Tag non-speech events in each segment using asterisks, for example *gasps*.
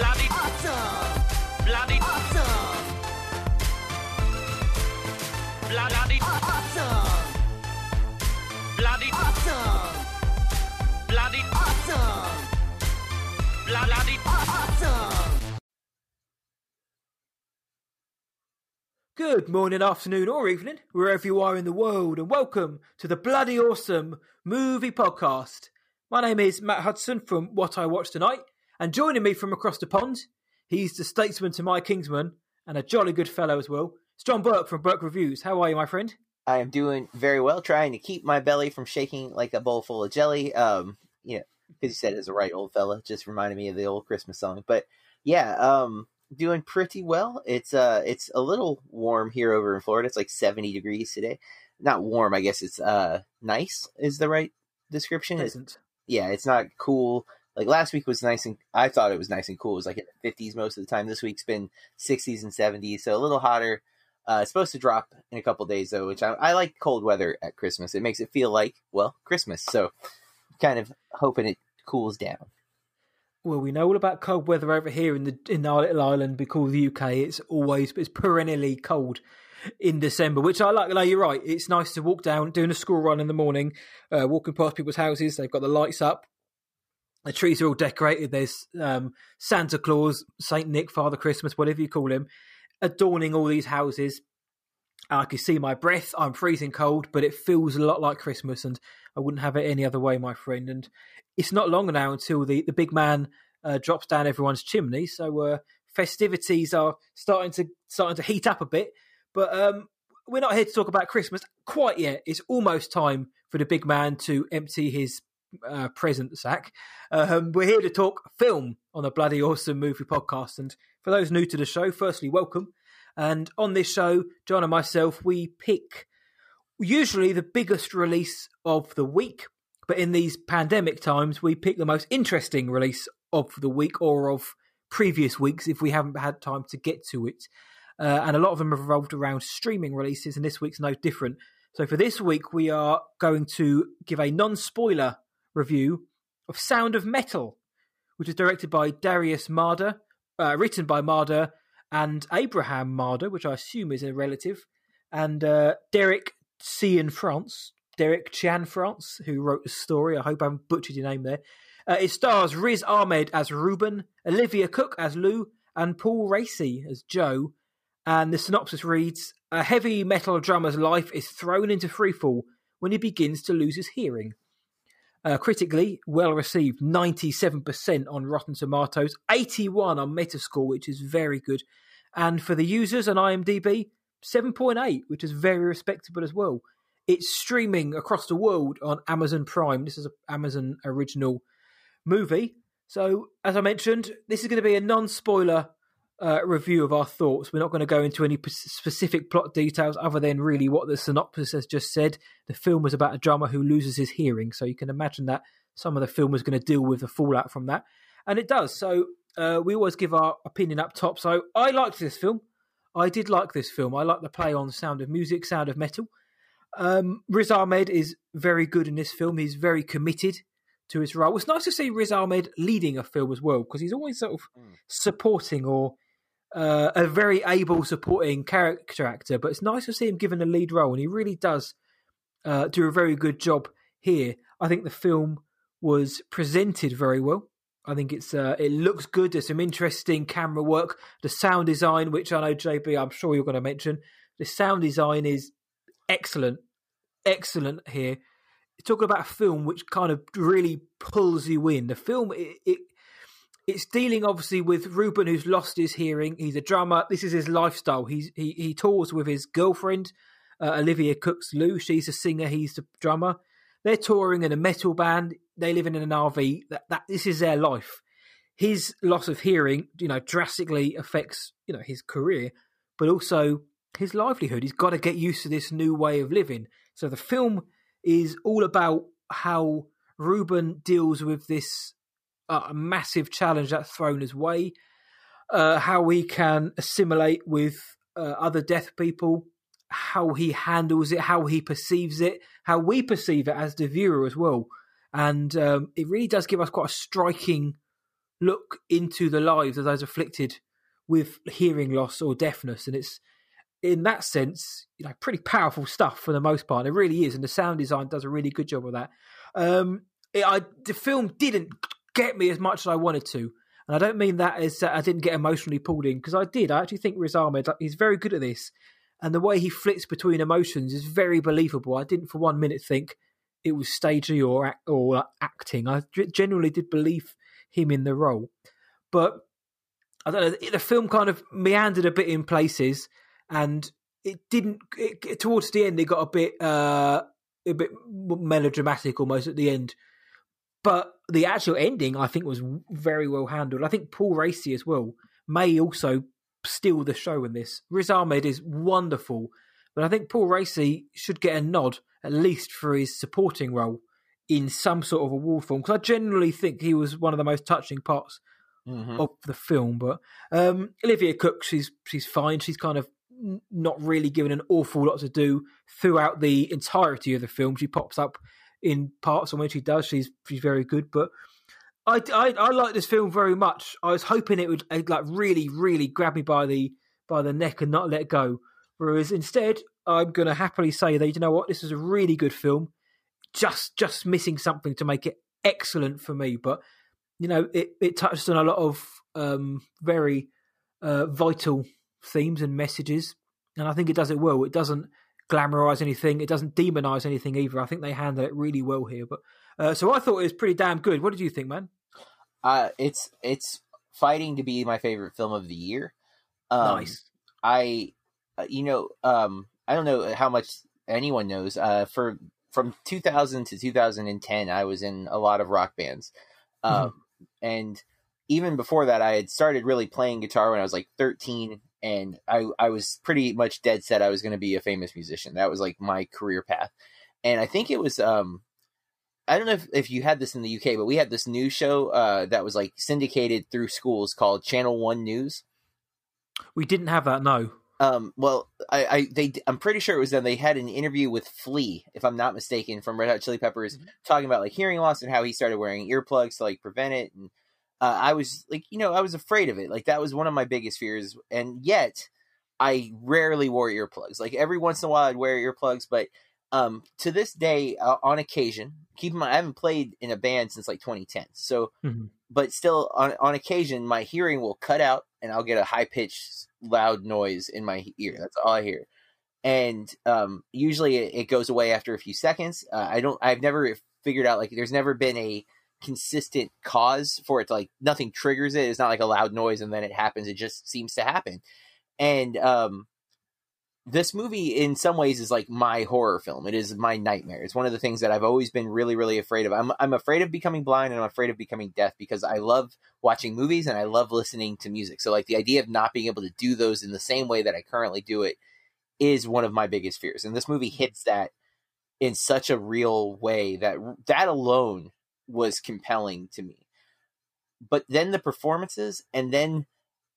Bloody awesome, bloody awesome, bloody awesome, bloody awesome, bloody awesome, bloody awesome. Good morning, afternoon, or evening, wherever you are in the world, and welcome to the Bloody Awesome Movie Podcast. My name is Matt Hudson from What I Watched Tonight, and joining me from across the pond, he's the statesman to my kingsman, and a jolly good fellow as well. It's John Burke from Burke Reviews. How are you, my friend? I am doing very well, trying to keep my belly from shaking like a bowl full of jelly. Um, you know, because you said it as a right old fella, just reminded me of the old Christmas song. But yeah, um, doing pretty well. It's uh, it's a little warm here over in Florida. It's like seventy degrees today. Not warm, I guess. It's uh, nice is the right description. It's, yeah, it's not cool. Like last week was nice and I thought it was nice and cool. It was like in the fifties most of the time. This week's been sixties and seventies, so a little hotter. Uh, it's supposed to drop in a couple days though, which I, I like cold weather at Christmas. It makes it feel like well Christmas. So kind of hoping it cools down. Well, we know all about cold weather over here in the in our little island we call the UK. It's always it's perennially cold in December, which I like. No, you're right. It's nice to walk down, doing a school run in the morning, uh, walking past people's houses. They've got the lights up. The trees are all decorated. There's um, Santa Claus, Saint Nick, Father Christmas, whatever you call him, adorning all these houses. I can see my breath. I'm freezing cold, but it feels a lot like Christmas, and I wouldn't have it any other way, my friend. And it's not long now until the, the big man uh, drops down everyone's chimney. So uh, festivities are starting to starting to heat up a bit. But um, we're not here to talk about Christmas quite yet. It's almost time for the big man to empty his uh, present sack. Um, we're here to talk film on a bloody awesome movie podcast. And for those new to the show, firstly, welcome. And on this show, John and myself, we pick usually the biggest release of the week. But in these pandemic times, we pick the most interesting release of the week or of previous weeks if we haven't had time to get to it. Uh, and a lot of them have revolved around streaming releases, and this week's no different. So for this week, we are going to give a non spoiler review of Sound of Metal, which is directed by Darius Marder, uh, written by Marder and Abraham Marder, which I assume is a relative, and uh, Derek Cianfrance, Derek Chan France, who wrote the story. I hope I haven't butchered your name there. Uh, it stars Riz Ahmed as Ruben, Olivia Cooke as Lou, and Paul Raci as Joe. And the synopsis reads A heavy metal drummer's life is thrown into freefall when he begins to lose his hearing. Uh, critically, well received 97% on Rotten Tomatoes, 81 on Metascore, which is very good. And for the users on IMDb, 7.8, which is very respectable as well. It's streaming across the world on Amazon Prime. This is an Amazon original movie. So, as I mentioned, this is going to be a non spoiler uh, review of our thoughts. We're not going to go into any p- specific plot details other than really what the synopsis has just said. The film was about a drummer who loses his hearing, so you can imagine that some of the film was going to deal with the fallout from that, and it does. So uh, we always give our opinion up top. So I liked this film. I did like this film. I like the play on Sound of Music, Sound of Metal. Um, Riz Ahmed is very good in this film. He's very committed to his role. It's nice to see Riz Ahmed leading a film as well because he's always sort of supporting or uh, a very able supporting character actor. But it's nice to see him given a lead role, and he really does uh, do a very good job here. I think the film was presented very well. I think it's uh, it looks good. There's some interesting camera work. The sound design, which I know JB, I'm sure you're going to mention. The sound design is excellent, excellent here. Talking about a film which kind of really pulls you in. The film it, it it's dealing obviously with Ruben, who's lost his hearing. He's a drummer. This is his lifestyle. He's he he tours with his girlfriend, uh, Olivia Cooke's Lou. She's a singer. He's the drummer. They're touring in a metal band. They live in an RV. That that this is their life. His loss of hearing, you know, drastically affects you know his career, but also his livelihood. He's got to get used to this new way of living. So the film is all about how Ruben deals with this uh, massive challenge that's thrown his way, uh, how he can assimilate with uh, other deaf people, how he handles it, how he perceives it, how we perceive it as the viewer as well. And um, it really does give us quite a striking look into the lives of those afflicted with hearing loss or deafness, and it's in that sense, you know, pretty powerful stuff for the most part. It really is, and the sound design does a really good job of that. Um, it, I the film didn't get me as much as I wanted to, and I don't mean that as uh, I didn't get emotionally pulled in because I did. I actually think Riz Ahmed he's very good at this, and the way he flits between emotions is very believable. I didn't for one minute think it was stagey or or acting. I genuinely did believe him in the role, but I don't know. The film kind of meandered a bit in places and it didn't. It, towards the end, it got a bit uh, a bit melodramatic almost at the end. But the actual ending, I think, was very well handled. I think Paul Raci as well may also steal the show in this. Riz Ahmed is wonderful, but I think Paul Raci should get a nod at least for his supporting role in some sort of award form because I generally think he was one of the most touching parts mm-hmm. of the film. But um, Olivia Cooke, she's she's fine. She's kind of not really given an awful lot to do throughout the entirety of the film. She pops up in parts, and when she does, she's she's very good. But I, I, I like this film very much. I was hoping it would like really, really grab me by the by the neck and not let go. Whereas instead, I'm going to happily say that you know what, this is a really good film. Just just missing something to make it excellent for me. But you know, it it touches on a lot of um, very uh, vital themes and messages, and I think it does it well. It doesn't glamorize anything. It doesn't demonize anything either. I think they handle it really well here. But uh, so I thought it was pretty damn good. What did you think, man? Uh, it's it's fighting to be my favorite film of the year. Um, nice. I, uh, you know, um, I don't know how much anyone knows. Uh, for from 2000 to 2010, I was in a lot of rock bands, um, mm-hmm. and even before that, I had started really playing guitar when I was like 13 and I I was pretty much dead set I was going to be a famous musician. That was like my career path. And I think it was um I don't know if, if you had this in the UK, but we had this news show uh, that was like syndicated through schools called Channel One News. We didn't have that, no. Um, well, I, I they I'm pretty sure it was them. They had an interview with Flea, if I'm not mistaken, from Red Hot Chili Peppers, mm-hmm. talking about like hearing loss and how he started wearing earplugs to like prevent it, and uh, I was like, you know, I was afraid of it. Like that was one of my biggest fears, and yet I rarely wore earplugs. Like every once in a while, I'd wear earplugs, but um, to this day, uh, on occasion, keep in mind, I haven't played in a band since like 2010. So, mm-hmm. but still, on on occasion, my hearing will cut out, and I'll get a high pitched, loud noise in my ear. That's all I hear. And um, usually, it, it goes away after a few seconds. Uh, I don't. I've never figured out like there's never been a consistent cause for it to like nothing triggers it. It's not like a loud noise and then it happens. It just seems to happen. And um this movie in some ways is like my horror film. It is my nightmare. It's one of the things that I've always been really, really afraid of. I'm I'm afraid of becoming blind and I'm afraid of becoming deaf because I love watching movies and I love listening to music. So like the idea of not being able to do those in the same way that I currently do it is one of my biggest fears. And this movie hits that in such a real way that that alone was compelling to me. But then the performances, and then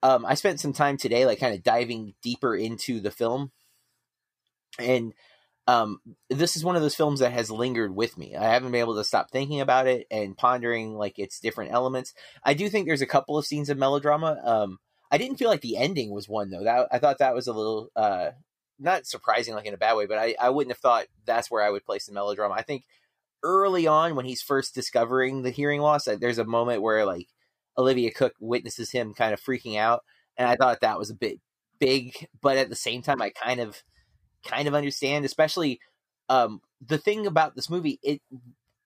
um, I spent some time today, like kind of diving deeper into the film, and um, this is one of those films that has lingered with me. I haven't been able to stop thinking about it and pondering like its different elements. I do think there's a couple of scenes of melodrama. Um, I didn't feel like the ending was one though. That I thought that was a little uh, not surprising, like in a bad way, but I, I wouldn't have thought that's where I would place the melodrama. I think early on when he's first discovering the hearing loss, there's a moment where like Olivia Cooke witnesses him kind of freaking out, and I thought that was a bit big, but at the same time, I kind of kind of understand, especially um, the thing about this movie. It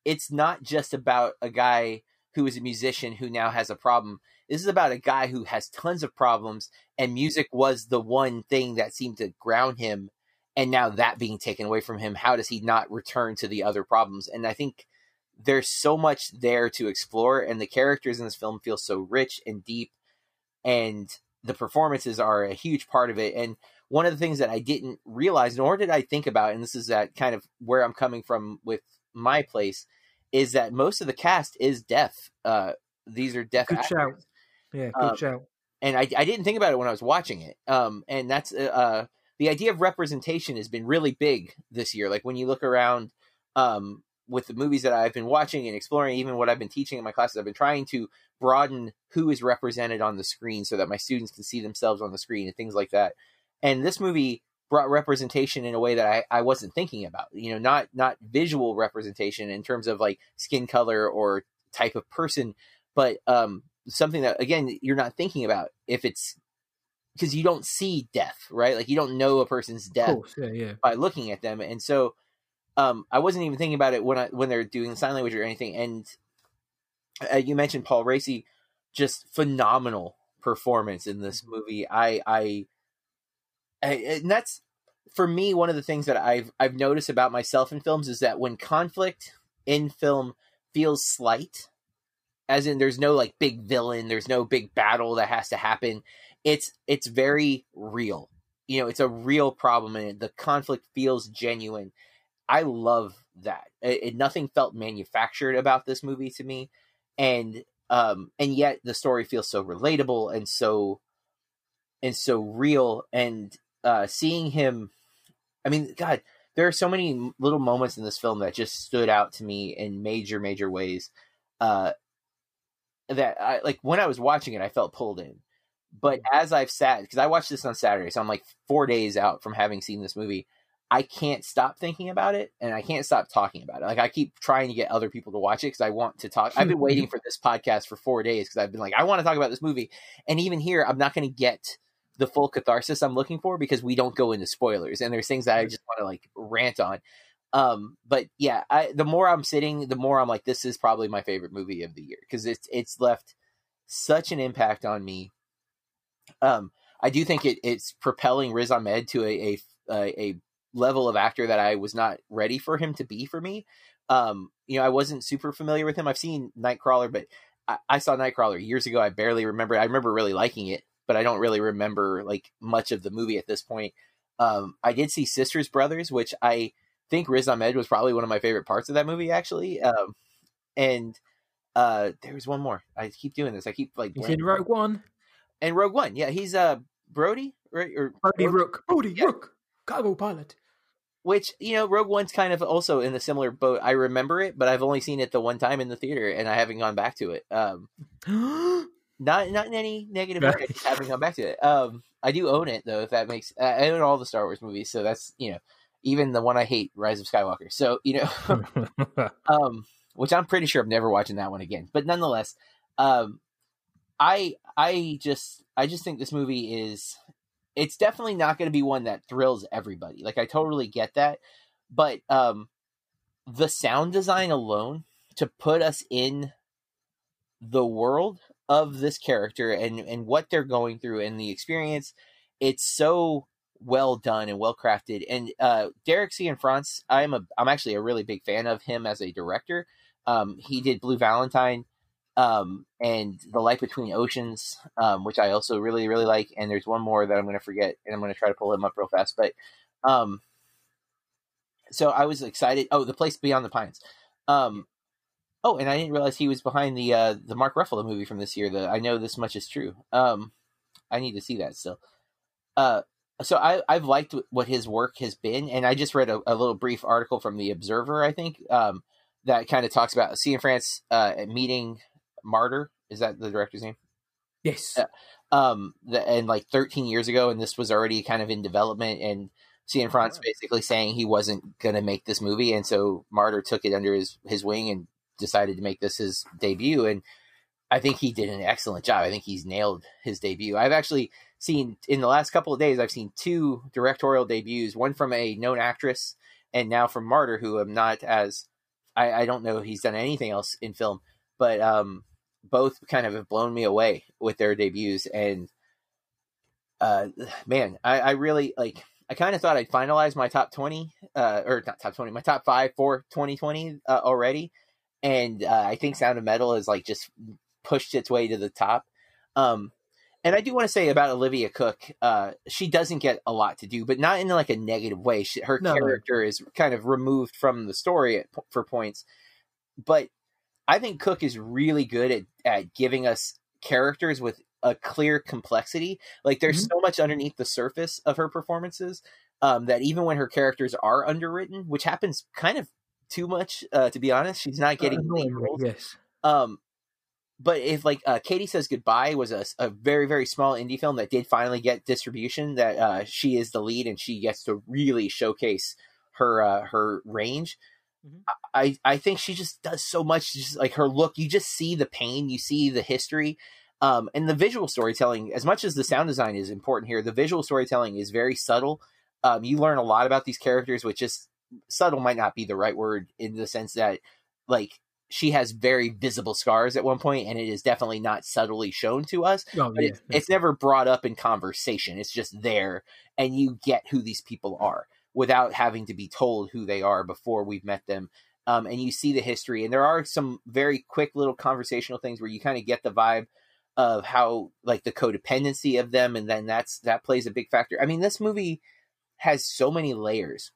it's not just about a guy who is a musician who now has a problem. This is about a guy who has tons of problems, and music was the one thing that seemed to ground him and now that being taken away from him, how does he not return to the other problems? And I think there's so much there to explore, and the characters in this film feel so rich and deep, and the performances are a huge part of it. And one of the things that I didn't realize, nor did I think about, and this is that kind of where I'm coming from with my place, is that most of the cast is deaf. Uh, these are deaf. Good actors. shout. Yeah, good um, shout. And I, I didn't think about it when I was watching it. Um, and that's uh, uh the idea of representation has been really big this year. Like when you look around, um, with the movies that I've been watching and exploring, even what I've been teaching in my classes, I've been trying to broaden who is represented on the screen so that my students can see themselves on the screen and things like that. And this movie brought representation in a way that I, I wasn't thinking about. You know, not not visual representation in terms of like skin color or type of person, but um, something that again you're not thinking about if it's because you don't see death, right? Like you don't know a person's death course, yeah, yeah. by looking at them, and so um, I wasn't even thinking about it when I when they're doing sign language or anything. And uh, you mentioned Paul Raci, just phenomenal performance in this movie. I, I, I and that's for me one of the things that I've I've noticed about myself in films is that when conflict in film feels slight, as in there's no like big villain, there's no big battle that has to happen. It's it's very real. You know, it's a real problem, and the conflict feels genuine. I love that. It, it- nothing felt manufactured about this movie to me, and um, and yet the story feels so relatable and so and so real. And uh, seeing him, I mean, God, there are so many little moments in this film that just stood out to me in major, major ways. Uh, that I like when I was watching it, I felt pulled in. But as I've sat, because I watched this on Saturday, so I'm like four days out from having seen this movie. I can't stop thinking about it, and I can't stop talking about it. Like I keep trying to get other people to watch it because I want to talk. I've been waiting *laughs* for this podcast for four days because I've been like, I want to talk about this movie, and even here, I'm not going to get the full catharsis I'm looking for because we don't go into spoilers, and there's things that I just want to like rant on. Um, but yeah, I, the more I'm sitting, the more I'm like, this is probably my favorite movie of the year because it's it's left such an impact on me. Um, I do think it, it's propelling Riz Ahmed to a, a a level of actor that I was not ready for him to be for me. Um, you know, I wasn't super familiar with him. I've seen Nightcrawler, but I, I saw Nightcrawler years ago. I barely remember. I remember really liking it, but I don't really remember like much of the movie at this point. Um, I did see Sisters Brothers, which I think Riz Ahmed was probably one of my favorite parts of that movie, actually. Um, and uh, there's one more. I keep doing this. I keep like He's in. Rogue One. And Rogue One. Yeah, he's uh Brody, right? Or Brody Rook. Brody Yeah. Rook. Cargo pilot. which you know Rogue One's kind of also in a similar boat. I remember it, but I've only seen it the one time in the theater, and I haven't gone back to it. Um, *gasps* not not in any negative way. I just haven't gone back to it. Um, I do own it though. If that makes I I own all the Star Wars movies, so that's you know even the one I hate, Rise of Skywalker. So you know, *laughs* *laughs* um, which I'm pretty sure I'm never watching that one again. But nonetheless, um, I I just I just think this movie is it's definitely not going to be one that thrills everybody. Like I totally get that, but um, the sound design alone to put us in the world of this character and and what they're going through and the experience, it's so well done and well crafted. And uh, Derek C. France, I'm a I'm actually a really big fan of him as a director. Um, he did Blue Valentine um, and The Light Between Oceans, um, which I also really, really like. And there's one more that I'm going to forget, and I'm going to try to pull him up real fast. But um, so I was excited. Oh, The Place Beyond the Pines. Um, oh, and I didn't realize he was behind the uh, the Mark Ruffalo movie from this year. The I know this much is true. Um, I need to see that still. Uh, so I I've liked what his work has been, and I just read a, a little brief article from the Observer. I think um, that kind of talks about Cianfrance uh, meeting Marder. Is that the director's name? yes. Um, the, and like 13 years ago, and this was already kind of in development, and Cianfrance basically saying he wasn't going to make this movie, and so Marder took it under his his wing and decided to make this his debut, and I think he did an excellent job. I think he's nailed his debut. I've actually seen in the last couple of days, I've seen two directorial debuts, one from a known actress, and now from Marder, who I'm not as I, I don't know he's done anything else in film, but um, both kind of have blown me away with their debuts. And uh, man, I, I really like. I kind of thought I'd finalize my top twenty, uh, or not top twenty, my top five for 2020 uh, already, and uh, I think Sound of Metal has like just pushed its way to the top. Um, and I do want to say about Olivia Cooke, uh, she doesn't get a lot to do, but not in like a negative way. She, her No. character is kind of removed from the story at, for points, but I think Cooke is really good at, at giving us characters with a clear complexity. Like there's so much underneath the surface of her performances um, that even when her characters are underwritten, which happens kind of too much. Uh, to be honest, she's not getting Annoyingly, roles. yes. Um, but if like uh, Katie says goodbye was a, a very very small indie film that did finally get distribution, that uh, she is the lead and she gets to really showcase her uh, her range. Mhm. I I think she just does so much. Just like her look, you just see the pain, you see the history. Um, and the visual storytelling, as much as the sound design is important here, the visual storytelling is very subtle. Um, you learn a lot about these characters, which just subtle might not be the right word in the sense that like she has very visible scars at one point and it is definitely not subtly shown to us Oh, but yeah. it's, it's never brought up in conversation it's just there and you get who these people are without having to be told who they are before we've met them. Um, and you see the history and there are some very quick little conversational things where you kind of get the vibe of how like the codependency of them and then that's that plays a big factor. I mean this movie has so many layers.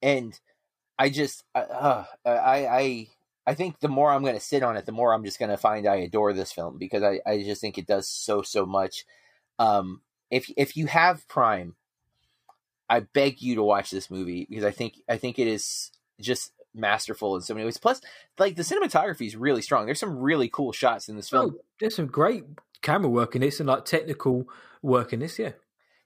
And I just uh, uh, I I I think the more I'm going to sit on it, the more I'm just going to find I adore this film because I I just think it does so so much. Um, if if you have Prime, I beg you to watch this movie because I think I think it is just masterful in so many ways. Plus, like the cinematography is really strong. There's some really cool shots in this film. Oh, there's some great camera work in this and like technical work in this. Yeah.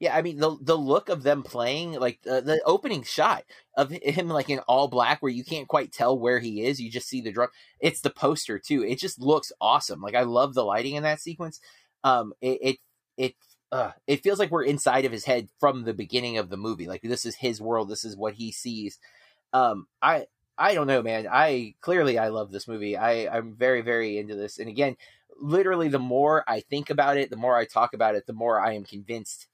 Yeah, I mean the the look of them playing, like uh, the opening shot of him like in all black, where you can't quite tell where he is. You just see the drum. It's the poster too. It just looks awesome. Like I love the lighting in that sequence. Um, it it it, uh, it feels like we're inside of his head from the beginning of the movie. Like this is his world. This is what he sees. Um, I I don't know, man. I clearly I love this movie. I I'm very very into this. And again, literally, the more I think about it, the more I talk about it, the more I am convinced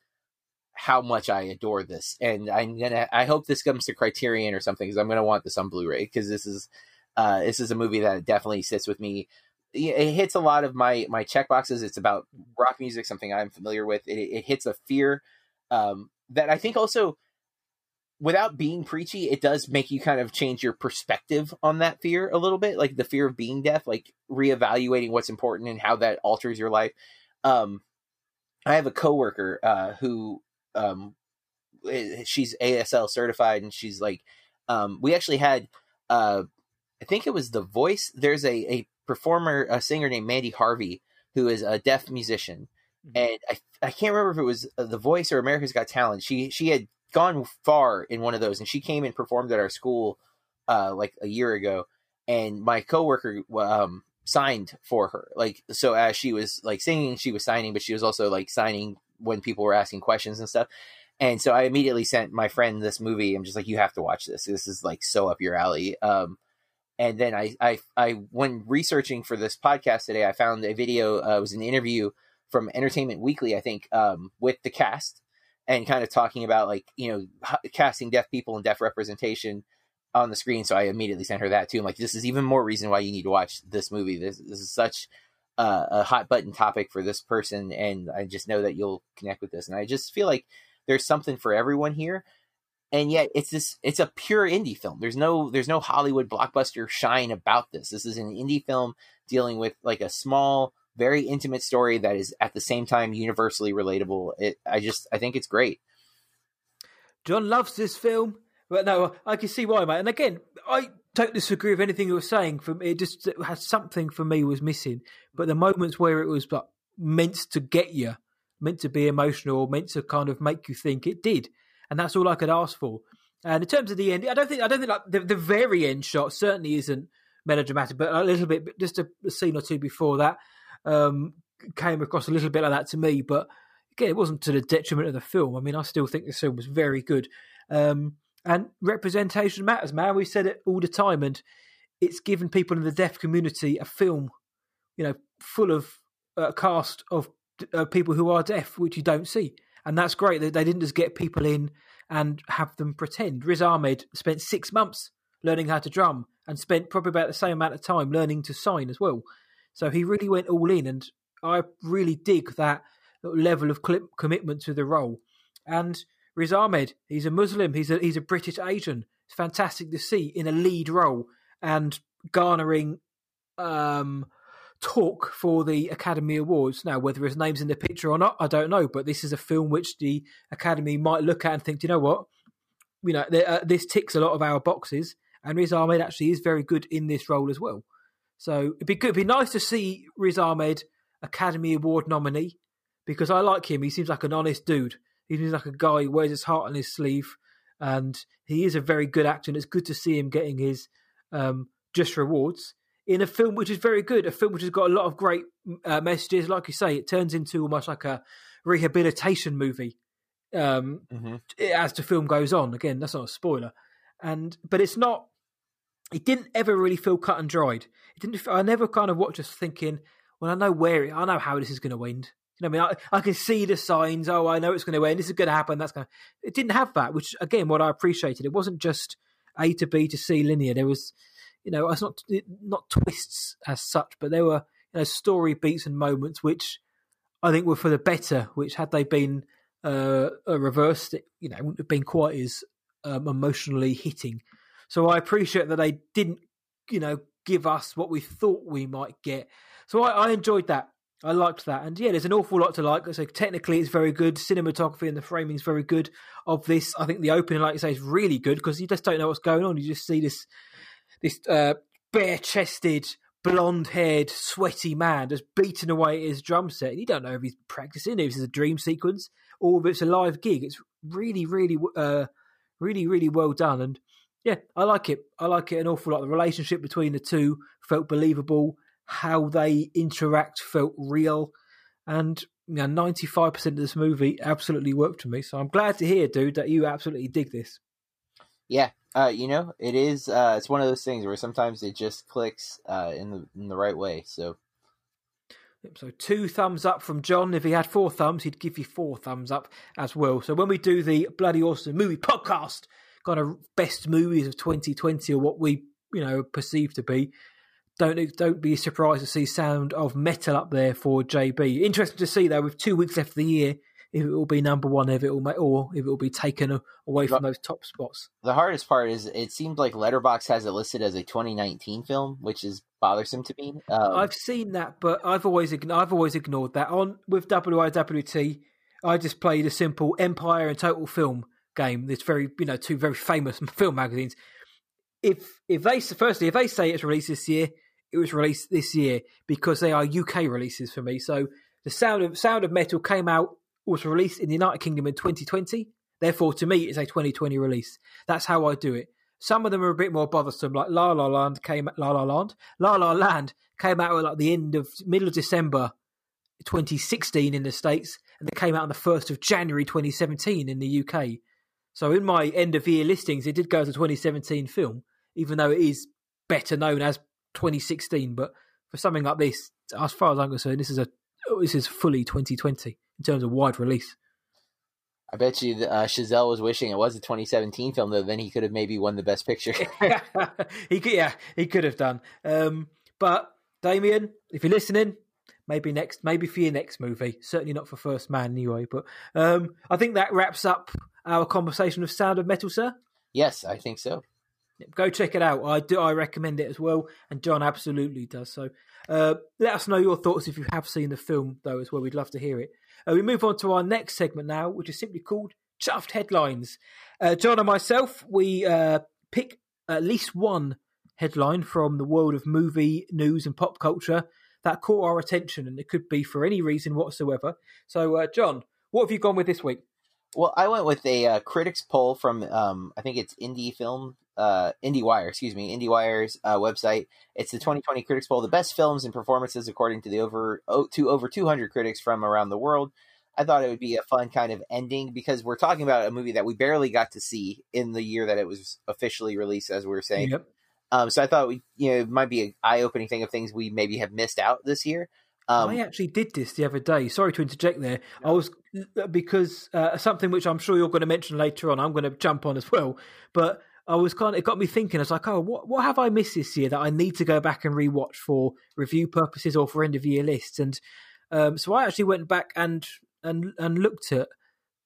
how much I adore this. And I'm gonna. I hope this comes to Criterion or something because I'm gonna want this on Blu-ray because this is uh this is a movie that definitely sits with me. It hits a lot of my my check boxes. It's about rock music, something I'm familiar with. It, it hits a fear um, that I think also without being preachy, it does make you kind of change your perspective on that fear a little bit, like the fear of being deaf, like reevaluating what's important and how that alters your life. Um, I have a coworker uh, who um, eh, she's ASL certified, and she's like, um, we actually had, uh, I think it was The Voice. There's a a performer, a singer named Mandy Harvey, who is a deaf musician, Mhm. and I I can't remember if it was uh, The Voice or America's Got Talent. She she had gone far in one of those, and she came and performed at our school uh, like a year ago. And my coworker um, signed for her, like so as she was like singing, she was signing, but she was also like signing when people were asking questions and stuff. And so I immediately sent my friend this movie. I'm just like, you have to watch this. This is like so up your alley. Um, and then I, I, I, when researching for this podcast today, I found a video. Uh, it was an interview from Entertainment Weekly, I think, um, with the cast and kind of talking about like you know casting deaf people and deaf representation on the screen. So I immediately sent her that too. I'm like, this is even more reason why you need to watch this movie. This this is such uh, a hot button topic for this person, and I just know that you'll connect with this. And I just feel like there's something for everyone here. And yet it's this it's a pure indie film. There's no there's no Hollywood blockbuster shine about this. This is an indie film dealing with like a small very intimate story that is at the same time universally relatable. It, I just, I think it's great. John loves this film, but no, I can see why, mate. And again, I don't disagree with anything you were saying. From it just it had something for me was missing. But the moments where it was like meant to get you, meant to be emotional, meant to kind of make you think, it did, and that's all I could ask for. And in terms of the end, I don't think I don't think like the, the very end shot certainly isn't melodramatic, but a little bit, just a, scene or two before that um, came across a little bit like that to me. But again, it wasn't to the detriment of the film. I mean, I still think this film was very good. Um, and representation matters, man. We said it all the time, and it's given people in the deaf community a film, you know, full of a cast of uh, people who are deaf, which you don't see, and that's great. That they didn't just get people in and have them pretend. Riz Ahmed spent six months learning how to drum and spent probably about the same amount of time learning to sign as well. So he really went all in, and I really dig that level of cl- commitment to the role. And Riz Ahmed, he's a Muslim, he's a he's a British Asian. It's fantastic to see in a lead role and garnering um, talk for the Academy Awards. Now, whether his name's in the picture or not, I don't know. But this is a film which the Academy might look at and think, "Do you know what, you know, th- uh, this ticks a lot of our boxes, and Riz Ahmed actually is very good in this role as well. So it'd be good. It'd be nice to see Riz Ahmed Academy Award nominee because I like him. He seems like an honest dude. He seems like a guy who wears his heart on his sleeve, and he is a very good actor. And it's good to see him getting his um, just rewards in a film which is very good. A film which has got a lot of great uh, messages. Like you say, it turns into almost like a rehabilitation movie um, Mhm. as the film goes on. Again, that's not a spoiler, and but it's not. It didn't ever really feel cut and dried. It didn't. I never kind of watched just thinking, well, I know where it, I know how this is going to end. You know, what I mean, I, I can see the signs. Oh, I know it's going to end. This is going to happen. That's going. to... It didn't have that, which again, what I appreciated. It wasn't just A to B to C linear. There was, you know, it's not not twists as such, but there were you know story beats and moments which I think were for the better. Which had they been uh, reversed, it, you know, wouldn't have been quite as um, emotionally hitting. So I appreciate that they didn't, you know, give us what we thought we might get. So I, I enjoyed that. I liked that, and yeah, there's an awful lot to like. So technically, it's very good. Cinematography and the framing is very good of this. I think the opening, like you say, is really good because you just don't know what's going on. You just see this this uh, bare-chested, blonde-haired, sweaty man just beating away at his drum set. And you don't know if he's practicing, if it's a dream sequence, or if it's a live gig. It's really, really, uh, really, really well done. And yeah, I like it. I like it an awful lot. The relationship between the two felt believable. How they interact felt real, and ninety-five percent of this movie absolutely worked for me. So I'm glad to hear, dude, that you absolutely dig this. Yeah, uh, you know, it is. Uh, it's one of those things where sometimes it just clicks uh, in the in the right way. So So two thumbs up from John. If he had four thumbs, he'd give you four thumbs up as well. So when we do the bloody awesome movie podcast, kind of best movies of 2020 or what we you know perceive to be, don't don't be surprised to see Sound of Metal up there for JB. Interesting to see though, with two weeks left of the year, if it will be number one, if it will make, or if it will be taken away from those top spots. the hardest part is it seems like Letterboxd has it listed as a 2019 film, which is bothersome to me. Um, I've seen that, but I've always I've always ignored that. On with WIWT, I just played a simple Empire and Total Film game. It's very you know two very famous *laughs* film magazines. If if they firstly if they say it's released this year, it was released this year because they are UK releases for me. So the Sound of Sound of Metal came out was released in the United Kingdom in 2020. Therefore, to me, it's a 2020 release. That's how I do it. Some of them are a bit more bothersome, like La La Land came La La Land. La La Land came out at like the end of middle of December 2016 in the States, and they came out on the first of January 2017 in the UK. So in my end of year listings, it did go as a 2017 film, even though it is better known as 2016. But for something like this, as far as I'm concerned, this is a this is fully 2020 in terms of wide release. I bet you that, uh, Chazelle was wishing it was a 2017 film, though. Then he could have maybe won the Best Picture. *laughs* he could, yeah, he could have done. Um, but Damien, if you're listening, maybe next, maybe for your next movie. Certainly not for First Man anyway. But um, I think that wraps up our conversation of Sound of Metal, sir. yes, I think so. Go check it out. I do. I recommend it as well, and John absolutely does. So, uh, let us know your thoughts if you have seen the film, though, as well. We'd love to hear it. Uh, we move on to our next segment now, which is simply called Chuffed Headlines. Uh, John and myself, we uh, pick at least one headline from the world of movie news and pop culture that caught our attention, and it could be for any reason whatsoever. So, uh, John, what have you gone with this week? Well, I went with a uh, critics poll from um, I think it's Indie Film, uh, IndieWire, excuse me, IndieWire's uh, website. It's the 2020 critics poll, the best films and performances according to the over oh, to over 200 critics from around the world. I thought it would be a fun kind of ending because we're talking about a movie that we barely got to see in the year that it was officially released, as we were saying. Yep. Um, so I thought we, you know, it might be an eye-opening thing of things we maybe have missed out this year. Um, I actually did this the other day. Sorry to interject there. I was because uh, something which I'm sure you're going to mention later on. I'm going to jump on as well. But I was kind of it got me thinking. I was like, oh, what what have I missed this year that I need to go back and rewatch for review purposes or for end of year lists? And um, so I actually went back and and and looked at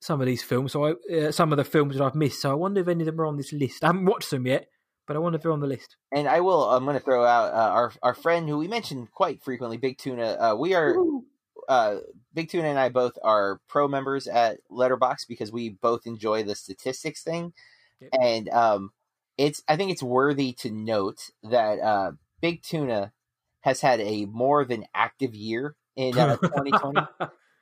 some of these films. So I, uh, some of the films that I've missed. So I wonder if any of them are on this list. I haven't watched them yet, but I wonder if they're on the list. and I will. I'm going to throw out uh, our our friend who we mentioned quite frequently, Big Tuna. Uh, we are uh, Big Tuna and I both are pro members at Letterboxd because we both enjoy the statistics thing, Yep. and um, it's I think it's worthy to note that uh, Big Tuna has had a more than active year in uh, *laughs* 2020.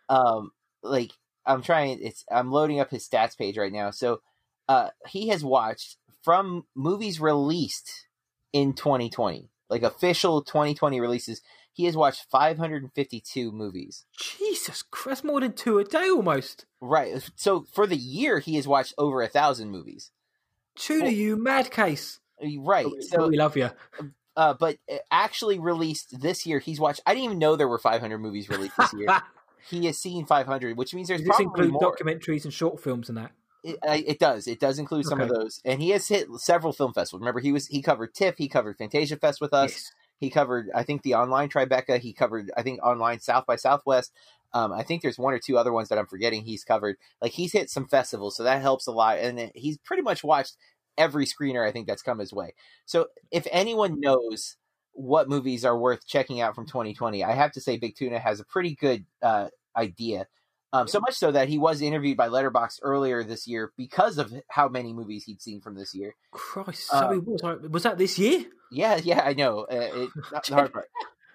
um, like I'm trying, it's I'm loading up his stats page right now. So uh, he has watched from movies released in 2020, like official 2020 releases. He has watched 552 movies. Jesus Christ, more than two a day almost. Right. So for the year, he has watched over a thousand movies. Tuna, Well- you mad case. Right. So we love you. uh, but uh, actually released this year, he's watched. I didn't even know there were 500 movies released this year. *laughs* he has seen 500, which means there's Does probably include more. documentaries and short films and that? It, it does. It does include some of those, and he has hit several film festivals. Remember, he was he covered TIFF, he covered Fantasia Fest with us. Yes. He covered, I think, the online Tribeca. He covered, I think, online South by Southwest. Um, I think there's one or two other ones that I'm forgetting. He's covered. Like he's hit some festivals, so that helps a lot. And he's pretty much watched every screener I think that's come his way. So if anyone knows what movies are worth checking out from 2020, I have to say Big Tuna has a pretty good uh, idea. Um, so much so that he was interviewed by Letterboxd earlier this year because of how many movies he'd seen from this year. Christ, Uh, so he was, was that this year? Yeah, yeah, I know. Uh, it, not the hard part.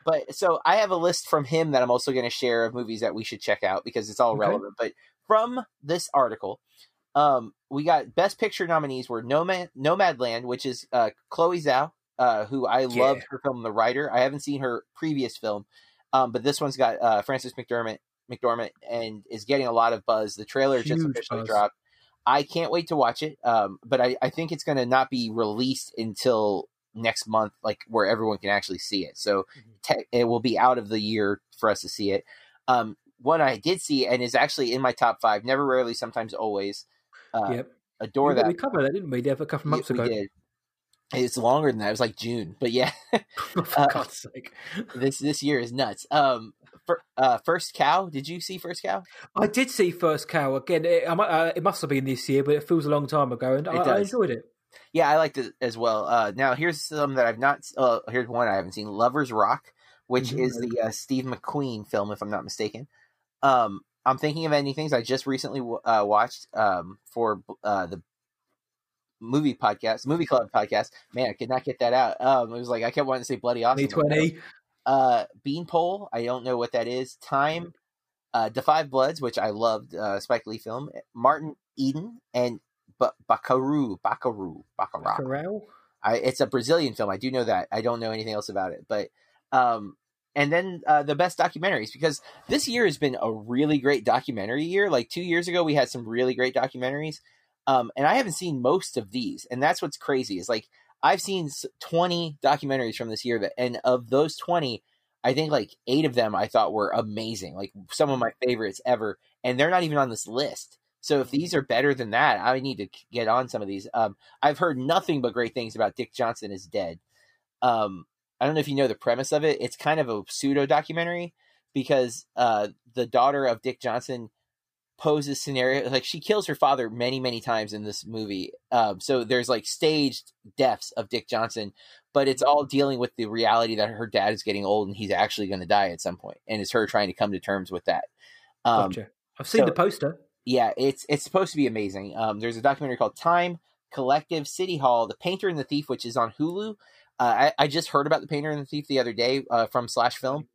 But so I have a list from him that I'm also going to share of movies that we should check out because it's all Okay. relevant. But from this article, um, we got Best Picture nominees were Nomad Nomadland, which is uh, Chloe Zhao, uh, who I Yeah. loved her film The Rider. I haven't seen her previous film, um, but this one's got uh, Frances McDermott McDormand and is getting a lot of buzz. The trailer just officially buzz. dropped. I can't wait to watch it, um, but I, I think it's going to not be released until next month, like where everyone can actually see it. So te- it will be out of the year for us to see it. Um, one I did see and is actually in my top five. Never, rarely, sometimes, always. Uh, yep. Adore we, that. we covered that, didn't we? Yeah, a couple months ago. did. It's longer than that. It was like June, but yeah, *laughs* For *laughs* Uh, God's sake. this this year is nuts. Um, for, uh, first cow. Did you see first cow? I did see First Cow again. It, uh, it must have been this year, but it feels a long time ago, and I, I enjoyed it. Yeah, I liked it as well. Uh, now here's some that I've not. Uh, here's one I haven't seen: Lovers Rock, which Mhm. is the uh, Steve McQueen film, if I'm not mistaken. Um, I'm thinking of ending things. I just recently uh, watched um, for uh, the movie podcast, movie club podcast. Man, I could not get that out. Um, it was like I kept wanting to say bloody awesome. Me twenty. Uh, Beanpole. I don't know what that is. Time. Uh, The Five Bloods, which I loved, uh, Spike Lee film. Martin Eden and ba- Baccaru, Baccaru, Baccarat. Corral. I, it's a Brazilian film. I do know that. I don't know anything else about it. But um, and then uh, the best documentaries because this year has been a really great documentary year. Like two years ago, we had some really great documentaries, um, and I haven't seen most of these. And that's what's crazy is like I've seen twenty documentaries from this year, that, and of those twenty, I think like eight of them I thought were amazing, like some of my favorites ever, and they're not even on this list. So if these are better than that, I need to get on some of these. Um, I've heard nothing but great things about Dick Johnson is dead. Um, I don't know if you know the premise of it. It's kind of a pseudo documentary because uh, the daughter of Dick Johnson poses scenario like she kills her father many many times in this movie. Um, so there's like staged deaths of Dick Johnson, but it's all dealing with the reality that her dad is getting old and he's actually going to die at some point, and it's her trying to come to terms with that. Um, Gotcha. I've seen so- the poster. Yeah, it's it's supposed to be amazing. Um, there's a documentary called Time Collective City Hall, The Painter and the Thief, which is on Hulu. Uh, I, I just heard about The Painter and the Thief the other day uh, from Slash Film.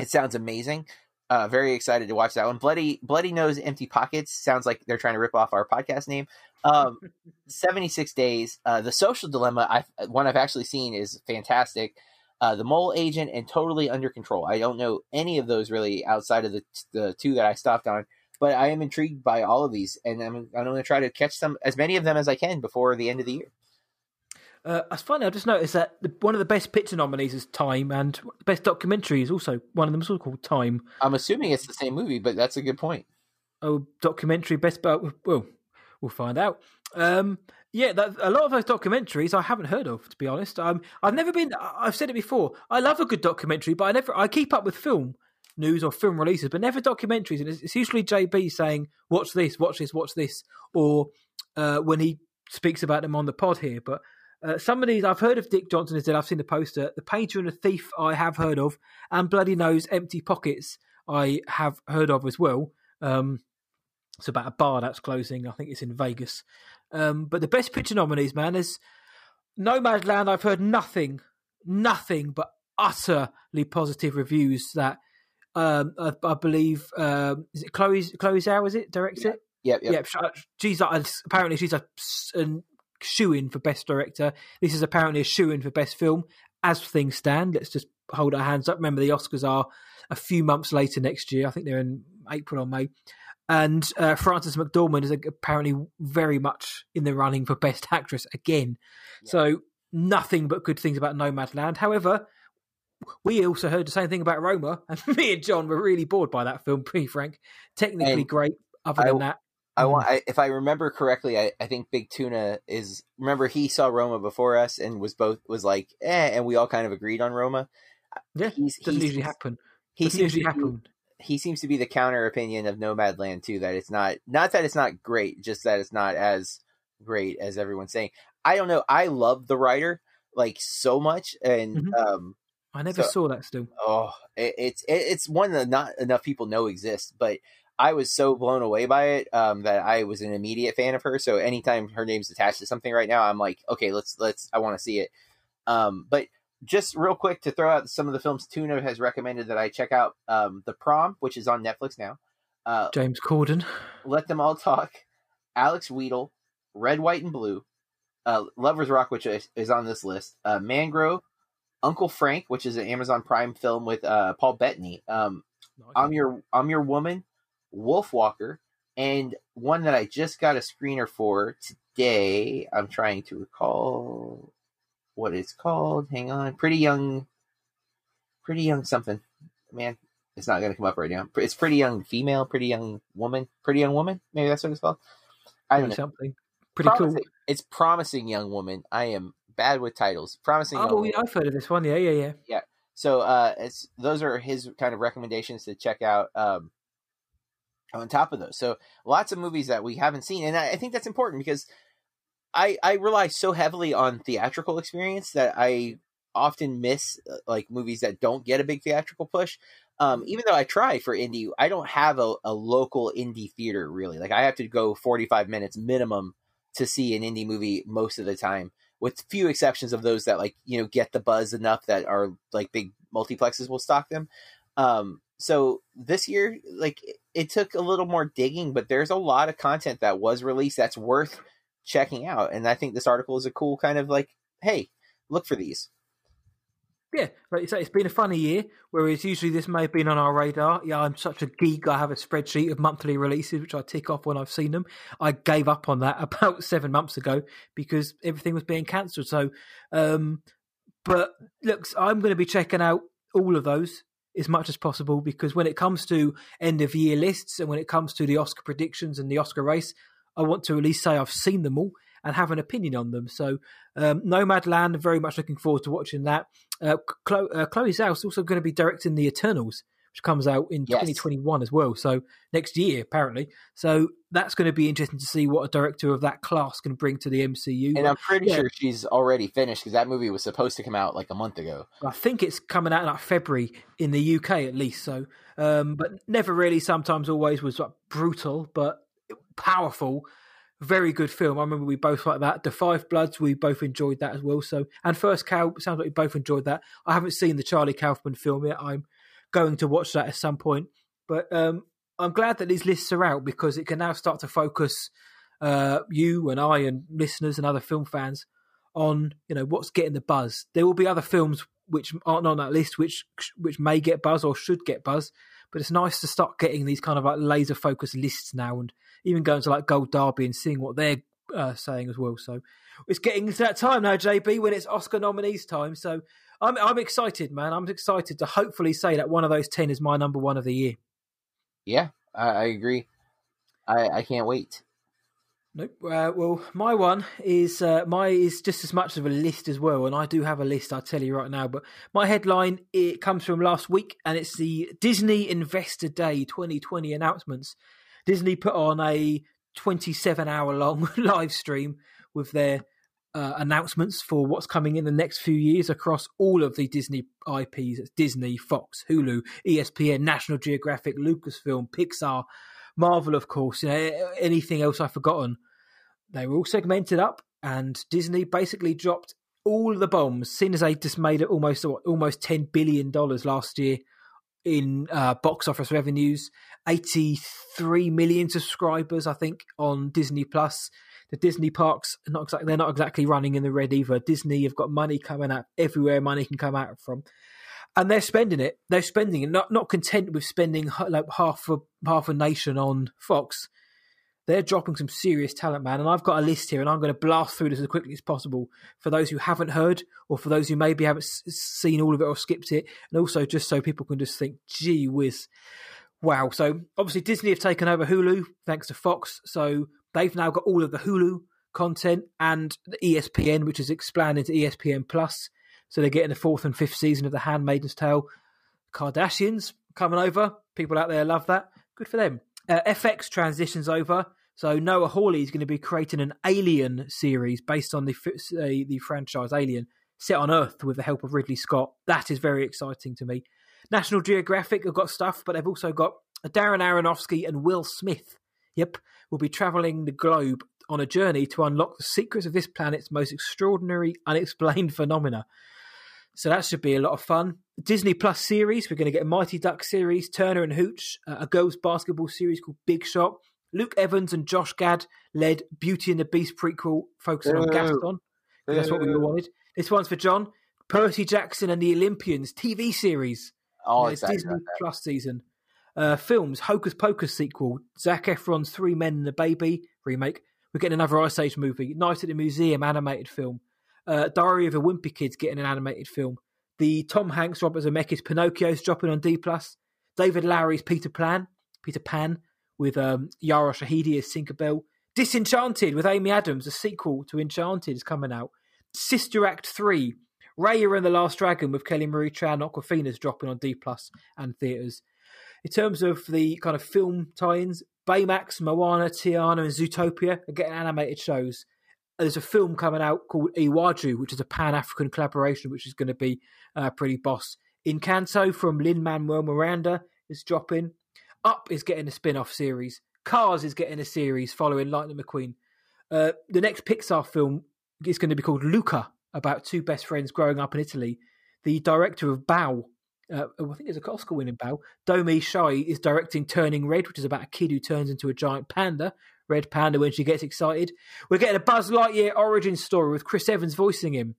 It sounds amazing. Uh, very excited to watch that one. Bloody Bloody Nose Empty Pockets sounds like they're trying to rip off our podcast name. Um, *laughs* 76 Days. Uh, the Social Dilemma, I one I've actually seen is fantastic. Uh, the Mole Agent and Totally Under Control. I don't know any of those really outside of the the two that I stopped on but I am intrigued by all of these, and I'm I'm going to try to catch some as many of them as I can before the end of the year. Uh, it's funny. I just noticed that the, one of the best picture nominees is Time, and the best documentary is also one of them. Is also called Time. I'm assuming it's the same movie, but that's a good point. Oh, documentary best. But well, we'll find out. Um, yeah, that, a lot of those documentaries I haven't heard of. To be honest, um, I've never been. I've said it before. I love a good documentary, but I never. I keep up with film news or film releases, but never documentaries. And it's, it's usually JB saying, "Watch this, watch this, watch this," or uh, when he speaks about them on the pod here. But uh, some of these I've heard of. Dick Johnson is dead. I've seen the poster. The Painter and the Thief I have heard of, and Bloody Nose, Empty Pockets I have heard of as well. Um, it's about a bar that's closing. I think it's in Vegas. Um, but the best picture nominees, man, is Nomadland. I've heard nothing, nothing but utterly positive reviews. That um, I, I believe um, is it Chloe Chloe Zhao? Is it directs it? Yep, yep. Yeah, sh- she's like, apparently she's a, a shoe in for best director. This is apparently a shoe in for best film. As things stand, let's just hold our hands up. Remember, the Oscars are a few months later next year. I think they're in April or May. And uh, Frances McDormand is apparently very much in the running for best actress again. So nothing but good things about Nomadland. However, we also heard the same thing about Roma, *laughs* and me and John were really bored by that film. *laughs* Pretty frank, technically And great. Other I- than that, I want, I, if I remember correctly, I, I think Big Tuna is. Remember, he saw Roma before us and was both was like, eh, and we all kind of agreed on Roma. yeah, He's, doesn't he usually happen. He Doesn't usually be- happen. he seems to be the counter opinion of Nomadland too. That it's not not that it's not great, just that it's not as great as everyone's saying. I don't know. I love the Rider like so much, and Mhm. um, I never So- saw that still. oh, it, it's it's one that not enough people know exists. But I was so blown away by it um, that I was an immediate fan of her. So anytime her name's attached to something right now, I'm like, okay, let's let's. I want to see it. Um, but just real quick to throw out some of the films Tuna has recommended that I check out. Um, the Prom, which is on Netflix now. Uh, James Corden. let Them All Talk, Alex Wheatle, Red, White, and Blue, uh, Lovers Rock, which is, is on this list, uh, Mangrove, Uncle Frank, which is an Amazon Prime film with uh, Paul Bettany, um, I'm Your I'm Your Woman, Wolf Walker, and one that I just got a screener for today. I'm trying to recall what it's called. Hang on, Pretty Young, Pretty Young something. Man, it's not going to come up right now. It's Pretty Young Female, Pretty Young Woman, Pretty Young Woman. Maybe that's what it's called. I don't know. something pretty cool. It's Promising Young Woman. I am bad with titles. Promising Oh, yeah, I've heard of this one. Yeah, yeah, yeah. Yeah. So uh, it's those are his kind of recommendations to check out. Um, on top of those, so lots of movies that we haven't seen, and I, I think that's important because I I rely so heavily on theatrical experience that I often miss uh, like movies that don't get a big theatrical push. Um, even though I try for indie, I don't have a, a local indie theater really. Like I have to go forty five minutes minimum to see an indie movie most of the time with few exceptions of those that like you know get the buzz enough that are like big multiplexes will stock them. Um so this year like it- it took a little more digging but there's a lot of content that was released that's worth checking out. And i think this article is a cool kind of like hey look for these Yeah, like you say, it's been a funny year. Whereas usually this may have been on our radar. Yeah, I'm such a geek. I have a spreadsheet of monthly releases which I tick off when I've seen them. I gave up on that *laughs* about seven months ago because everything was being cancelled. So, um, but look, I'm going to be checking out all of those as much as possible because when it comes to end of year lists and when it comes to the Oscar predictions and the Oscar race, I want to at least say I've seen them all and have an opinion on them. So, um, Nomadland, very much looking forward to watching that. Uh, Chloe, uh, Chloe Zhao is also going to be directing The Eternals, which comes out in Yes. 2021 as well. So next year, apparently. So that's going to be interesting to see what a director of that class can bring to the MCU. and i'm pretty Yeah. sure she's already finished because that movie was supposed to come out like a month ago I think it's coming out in like February in the UK at least. So, um, but Never Rarely. Sometimes, always was like brutal, but powerful. Very good film. I remember we both like that. The Five Bloods, we both enjoyed that as well. So, and First Cow sounds like we both enjoyed that. I haven't seen the Charlie Kaufman film yet. I'm going to watch that at some point. But um, I'm glad that these lists are out because it can now start to focus uh, you and I and listeners and other film fans on you know what's getting the buzz. There will be other films which aren't on that list which which may get buzz or should get buzz, but it's nice to start getting these kind of like laser focused lists now and even going to like Gold Derby and seeing what they're uh, saying as well. So it's getting to that time now, JB, when it's Oscar nominees time. So I'm I'm excited, man. I'm excited to hopefully say that one of those ten is my number one of the year. yeah i, I agree I, I can't wait Nope. Uh, well, my one is uh, my is just as much of a list as well, and I do have a list. I'll tell you right now. But my headline it comes from last week, and it's the Disney Investor Day 2020 announcements. Disney put on a 27 hour long *laughs* live stream with their uh, announcements for what's coming in the next few years across all of the Disney IPs. It's Disney, Fox, Hulu, ESPN, National Geographic, Lucasfilm, Pixar, Marvel, of course. You know, anything else I've forgotten. they were all segmented up, and Disney basically dropped all the bombs. Seeing as they just made it almost almost ten billion dollars last year in uh, box office revenues, eighty three million subscribers, I think, on Disney Plus. The Disney parks not exactly they're not exactly running in the red either. Disney have got money coming out everywhere money can come out from. And they're spending it. They're spending it. Not not content with spending like half a half a nation on Fox they're dropping some serious talent, man. And I've got a list here, and I'm going to blast through this as quickly as possible for those who haven't heard, or for those who maybe haven't seen all of it or skipped it, and also just so people can just think, "Gee whiz, wow!" So obviously Disney have taken over Hulu thanks to Fox, so they've now got all of the Hulu content and the ESPN, which is expanded to ESPN Plus. So they're getting the fourth and fifth season of The Handmaid's Tale. Kardashians coming over. People out there love that. Good for them. Uh, FX transitions over. So Noah Hawley is going to be creating an Alien series based on the uh, the franchise Alien, set on Earth with the help of Ridley Scott. That is very exciting to me. National Geographic have got stuff, but they've also got Darren Aronofsky and Will Smith. Yep, will be traveling the globe on a journey to unlock the secrets of this planet's most extraordinary unexplained phenomena. So that should be a lot of fun. Disney Plus series, we're going to get a Mighty Duck series, Turner and Hooch, uh, a girls basketball series called Big Shot. Luke Evans and Josh Gad led Beauty and the Beast prequel, focusing on. Gaston. That's what we all wanted. This one's for John. Percy Jackson and the Olympians TV series. Oh, it's Disney. Plus season. Uh, films, Hocus Pocus sequel, Zac Efron's Three Men and a Baby remake. We're getting another Ice Age movie. Night at the Museum animated film. Uh, Diary of a Wimpy Kid's getting an animated film. The Tom Hanks, Robert Zemeckis Pinocchio's dropping on D. David Lowery's Peter Pan, Peter Pan, with um, Yara Shahidi as Tinkerbell. Disenchanted with Amy Adams, a sequel to Enchanted, is coming out. Sister Act 3, Raya and the Last Dragon with Kelly Marie Tran Awkwafina's dropping on D Plus and theatres. In terms of the kind of film tie-ins, Baymax, Moana, Tiana, and Zootopia are getting animated shows. There's a film coming out called Iwaju, which is a Pan-African collaboration, which is going to be uh, pretty boss. Encanto from Lin Manuel Miranda is dropping. Up is getting a spin-off series. Cars is getting a series following Lightning McQueen. Uh, the next Pixar film is going to be called Luca, about two best friends growing up in Italy. The director of Bao, uh, I think it's an Oscar-winning Bao, Domee Shi, is directing Turning Red, which is about a kid who turns into a giant panda. Red panda when she gets excited. We're getting a Buzz Lightyear origin story with Chris Evans voicing him.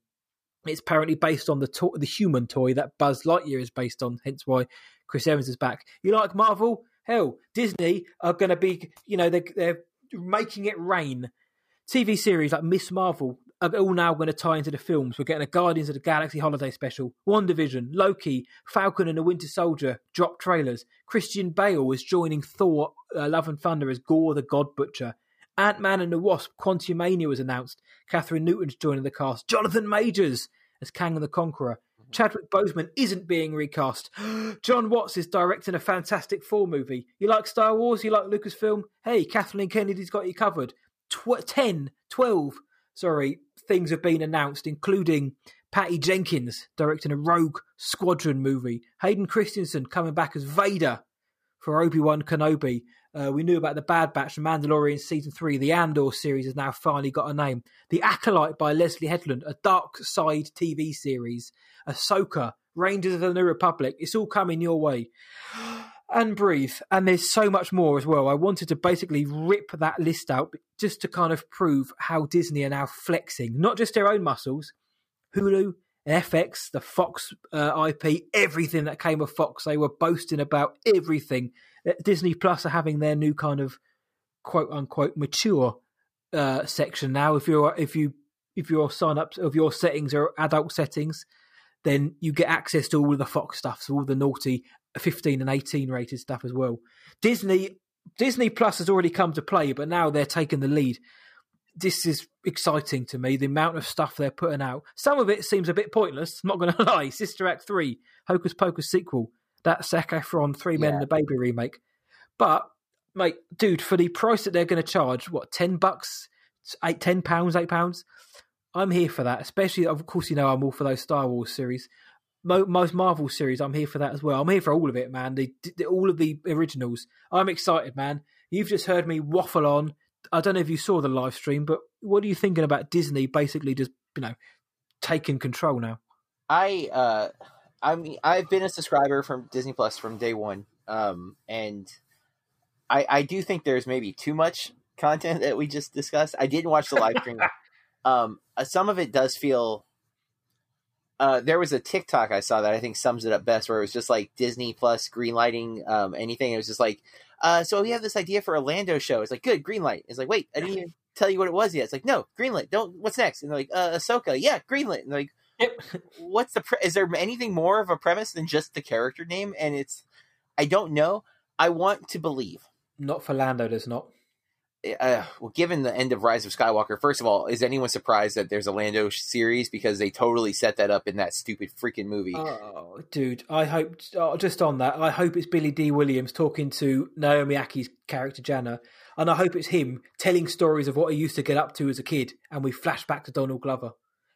It's apparently based on the to- the human toy that Buzz Lightyear is based on, hence why Chris Evans is back. You like Marvel? Hell, Disney are going to be, you know, they're, they're making it rain. TV series like Miss Marvel are all now going to tie into the films. We're getting a Guardians of the Galaxy holiday special, WandaVision, Loki, Falcon and the Winter Soldier drop trailers. Christian Bale is joining Thor: uh, Love and Thunder as Gorr the God Butcher. Ant Man and the Wasp: Quantumania was announced. Kathryn Newton's joining the cast. Jonathan Majors as Kang the Conqueror. Chadwick Boseman isn't being recast. *gasps* Jon Watts is directing a Fantastic Four movie. You like Star Wars? You like Lucasfilm? Hey, Kathleen Kennedy's got you covered. Tw- 10, 12, sorry, things have been announced, including Patty Jenkins directing a Rogue Squadron movie. Hayden Christensen coming back as Vader for Obi Wan Kenobi. Uh, we knew about the Bad Batch, the Mandalorian season three. The Andor series has now finally got a name. The Acolyte by Leslie Headland, a dark side TV series. Ahsoka, Rangers of the New Republic. It's all coming your way. And breathe. And there's so much more as well. I wanted to basically rip that list out just to kind of prove how Disney are now flexing, not just their own muscles, Hulu, FX, the Fox uh, IP, everything that came with Fox. They were boasting about everything. Disney Plus are having their new kind of quote unquote mature uh, section now. If you're if you if your sign ups of your settings are adult settings, then you get access to all of the Fox stuff, so all the naughty 15 and 18 rated stuff as well. Disney Disney Plus has already come to play, but now they're taking the lead. This is exciting to me. The amount of stuff they're putting out. Some of it seems a bit pointless. I'm not going *laughs* to lie. Sister Act three, Hocus Pocus sequel, that Zac Efron Three Men Yeah. and a Baby remake. But mate, dude, for the price that they're going to charge, what ten bucks, eight, ten pounds, eight pounds. I'm here for that. Especially, of course, you know I'm all for those Star Wars series. Mo- most Marvel series, I'm here for that as well. I'm here for all of it, man. The, the, all of the originals. I'm excited, man. You've just heard me waffle on. I don't know if you saw the live stream, but what are you thinking about Disney basically just you know taking control now? I uh I mean I've been a subscriber from Disney Plus from day one. Um and I I do think there's maybe too much content that we just discussed. I didn't watch the live stream. *laughs* um uh, some of it does feel uh, there was a TikTok I saw that I think sums it up best, where it was just like Disney Plus greenlighting um, anything. It was just like, uh, so we have this idea for a Lando show. It's like, good, greenlight. It's like, wait, I didn't even *laughs* tell you what it was yet. It's like, no, greenlight. Don't. What's next? And they're like, uh, Ahsoka. Yeah, greenlight. And they're like, Yep. what's the? Pre- is there anything more of a premise than just the character name? And it's, I don't know. I want to believe. Not for Lando, there's not. Uh, well, given the end of Rise of Skywalker, first of all, is anyone surprised that there's a Lando series because they totally set that up in that stupid freaking movie? Oh, dude, I hope oh, just on that, I hope it's Billy Dee Williams talking to Naomi Ackie's character Jannah, and I hope it's him telling stories of what he used to get up to as a kid, and we flash back to Donald Glover.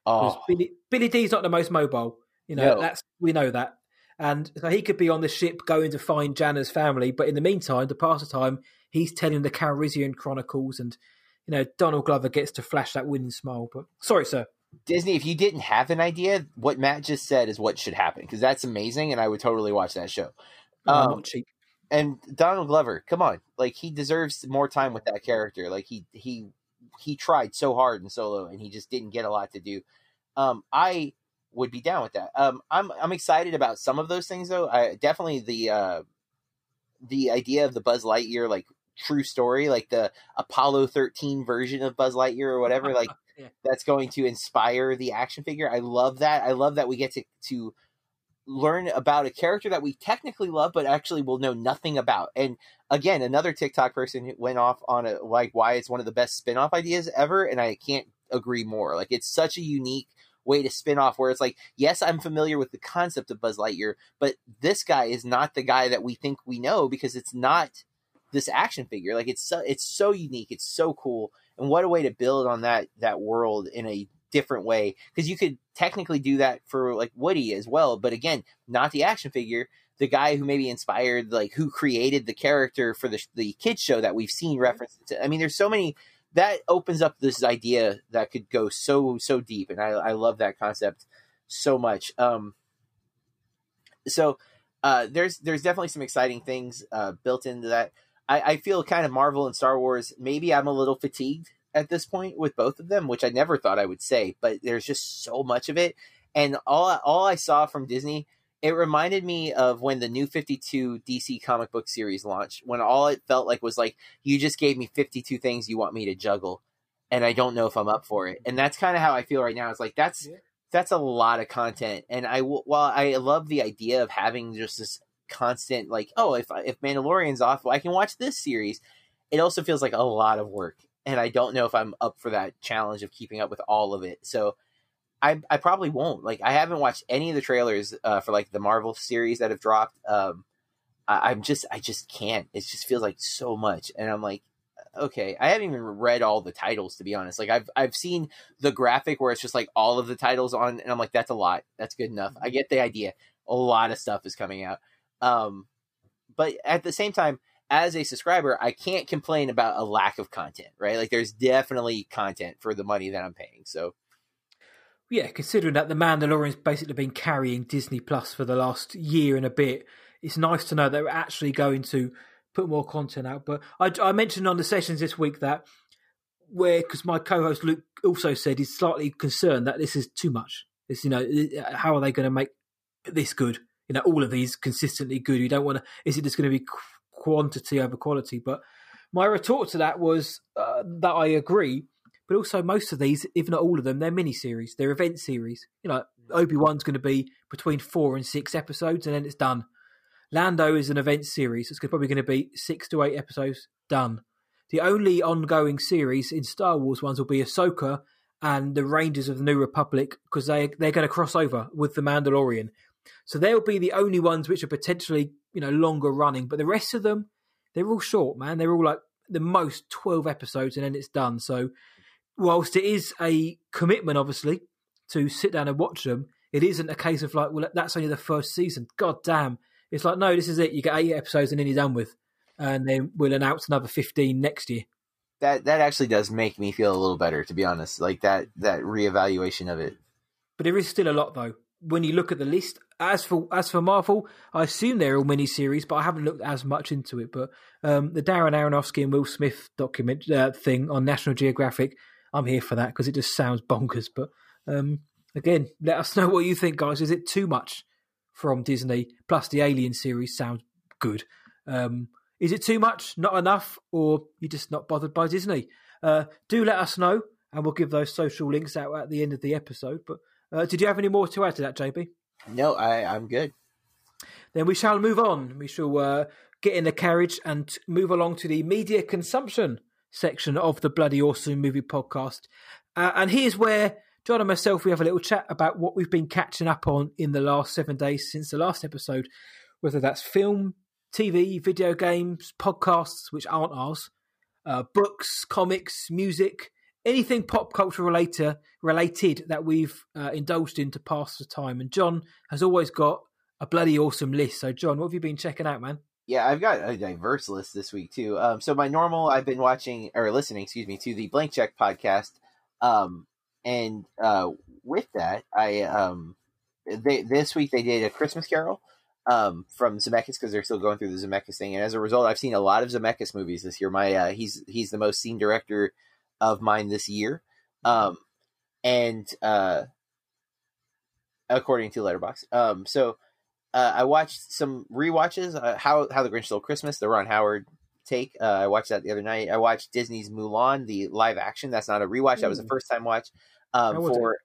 oh, Billy, Billy Dee's not the most mobile, you know. No. That's we know that, and so he could be on the ship going to find Jannah's family, but in the meantime, to pass the time, he's telling the Calrissian Chronicles, and you know Donald Glover gets to flash that winning smile. But sorry, sir. Disney, if you didn't have an idea, what Matt just said is what should happen because that's amazing, and I would totally watch that show. Um, cheap. and Donald Glover, come on, like he deserves more time with that character. Like he he he tried so hard in Solo, and he just didn't get a lot to do. Um, I would be down with that. Um, I'm I'm excited about some of those things though. I definitely the uh, the idea of the Buzz Lightyear like true story, like the Apollo 13 version of Buzz Lightyear or whatever, like *laughs* Yeah. that's going to inspire the action figure. I love that. I love that we get to to learn about a character that we technically love but actually will know nothing about. And again, another TikTok person went off on a like why it's one of the best spin-off ideas ever and I can't agree more. Like it's such a unique way to spin off where it's like, yes, I'm familiar with the concept of Buzz Lightyear, but this guy is not the guy that we think we know because it's not this action figure. Like it's so, it's so unique, it's so cool, and what a way to build on that that world in a different way because you could technically do that for like Woody as well, but again, not the action figure. The guy who maybe inspired, like who created the character for the the kids show that we've seen referenced. To. I mean, there's so many that opens up this idea that could go so so deep, and I I love that concept so much. Um, so uh, there's there's definitely some exciting things uh, built into that. I, I feel kind of Marvel and Star Wars. Maybe I'm a little fatigued at this point with both of them, which I never thought I would say. But there's just so much of it, and all all I saw from Disney, it reminded me of when the New Fifty Two DC comic book series launched. When all it felt like was like you just gave me 52 things you want me to juggle, and I don't know if I'm up for it. And that's kind of how I feel right now. It's like that's Yeah. that's a lot of content, and I while I love the idea of having just this constant like oh if if Mandalorian's off well, I can watch this series. It also feels like a lot of work and I don't know if I'm up for that challenge of keeping up with all of it. So I I probably won't. Like I haven't watched any of the trailers uh, for like the Marvel series that have dropped. Um I, I'm just I just can't. It just feels like so much and I'm like okay I haven't even read all the titles to be honest. Like I've I've seen the graphic where it's just like all of the titles on and I'm like that's a lot. That's good enough. I get the idea. A lot of stuff is coming out um, but at the same time, as a subscriber, I can't complain about a lack of content, right? Like there's definitely content for the money that I'm paying. So Yeah, considering that the Mandalorian's basically been carrying Disney Plus for the last year and a bit, it's nice to know that we're actually going to put more content out. But I, I mentioned on the sessions this week that where because my co-host Luke also said he's slightly concerned that this is too much. It's you know how are they going to make this good? You know all of these consistently good. You don't want to. Is it just going to be quantity over quality? But my retort to that was uh, that I agree but also most of these, if not all of them, they're mini series. They're event series. You know, Obi Wan's going to be between four and six episodes, and then it's done. Lando is an event series. It's probably going to be six to eight episodes. Done. The only ongoing series in Star Wars ones will be Ahsoka and the Rangers of the New Republic because they they're going to cross over with the Mandalorian. So they'll be the only ones which are potentially you know longer running. But the rest of them, they're all short, man. They're all like the most twelve episodes, and then it's done. So whilst it is a commitment, obviously, to sit down and watch them, it isn't a case of like, well, that's only the first season. God damn. It's like, no, this is it. You get eight episodes and then you're done with. And then we'll announce another 15 next year. that that actually does make me feel a little better, to be honest. Like that that reevaluation of it. But there is still a lot though. When you look at the list, as for as for Marvel, I assume they're all miniseries, but I haven't looked as much into it. But um, the Darren Aronofsky and Will Smith document uh, thing on National Geographic, I'm here for that because it just sounds bonkers. But um, again, let us *laughs* know what you think, guys. Is it too much from Disney? Plus, the Alien series sounds good. Um, is it too much, not enough, or you're just not bothered by Disney? Uh, do let us know, and we'll give those social links out at the end of the episode. But uh, did you have any more to add to that, JB? No, I I'm good. Then we shall move on. We shall uh, get in the carriage and move along to the media consumption section of the Bloody Awesome Movie Podcast. Uh, and here's where John and myself we have a little chat about what we've been catching up on in the last seven days since the last episode, whether that's film, TV, video games, podcasts, which aren't ours, uh, books, comics, music, anything pop culture related, related that we've uh, indulged in to pass the time. And John has always got a bloody awesome list. So, John, what have you been checking out, man? Yeah, I've got a diverse list this week too. Um, so my normal, I've been watching or listening, excuse me, to the Blank Check podcast. Um, and uh, with that, I um, they, this week they did a Christmas Carol um, from Zemeckis because they're still going through the Zemeckis thing, and as a result, I've seen a lot of Zemeckis movies this year. My uh, he's he's the most seen director of mine this year, um, and uh, according to Letterboxd. Um, so uh, I watched some rewatches. Uh, How How the Grinch Stole Christmas, the Ron Howard take. Uh, I watched that the other night. I watched Disney's Mulan, the live action. That's not a rewatch. That was a first time watch. Um, for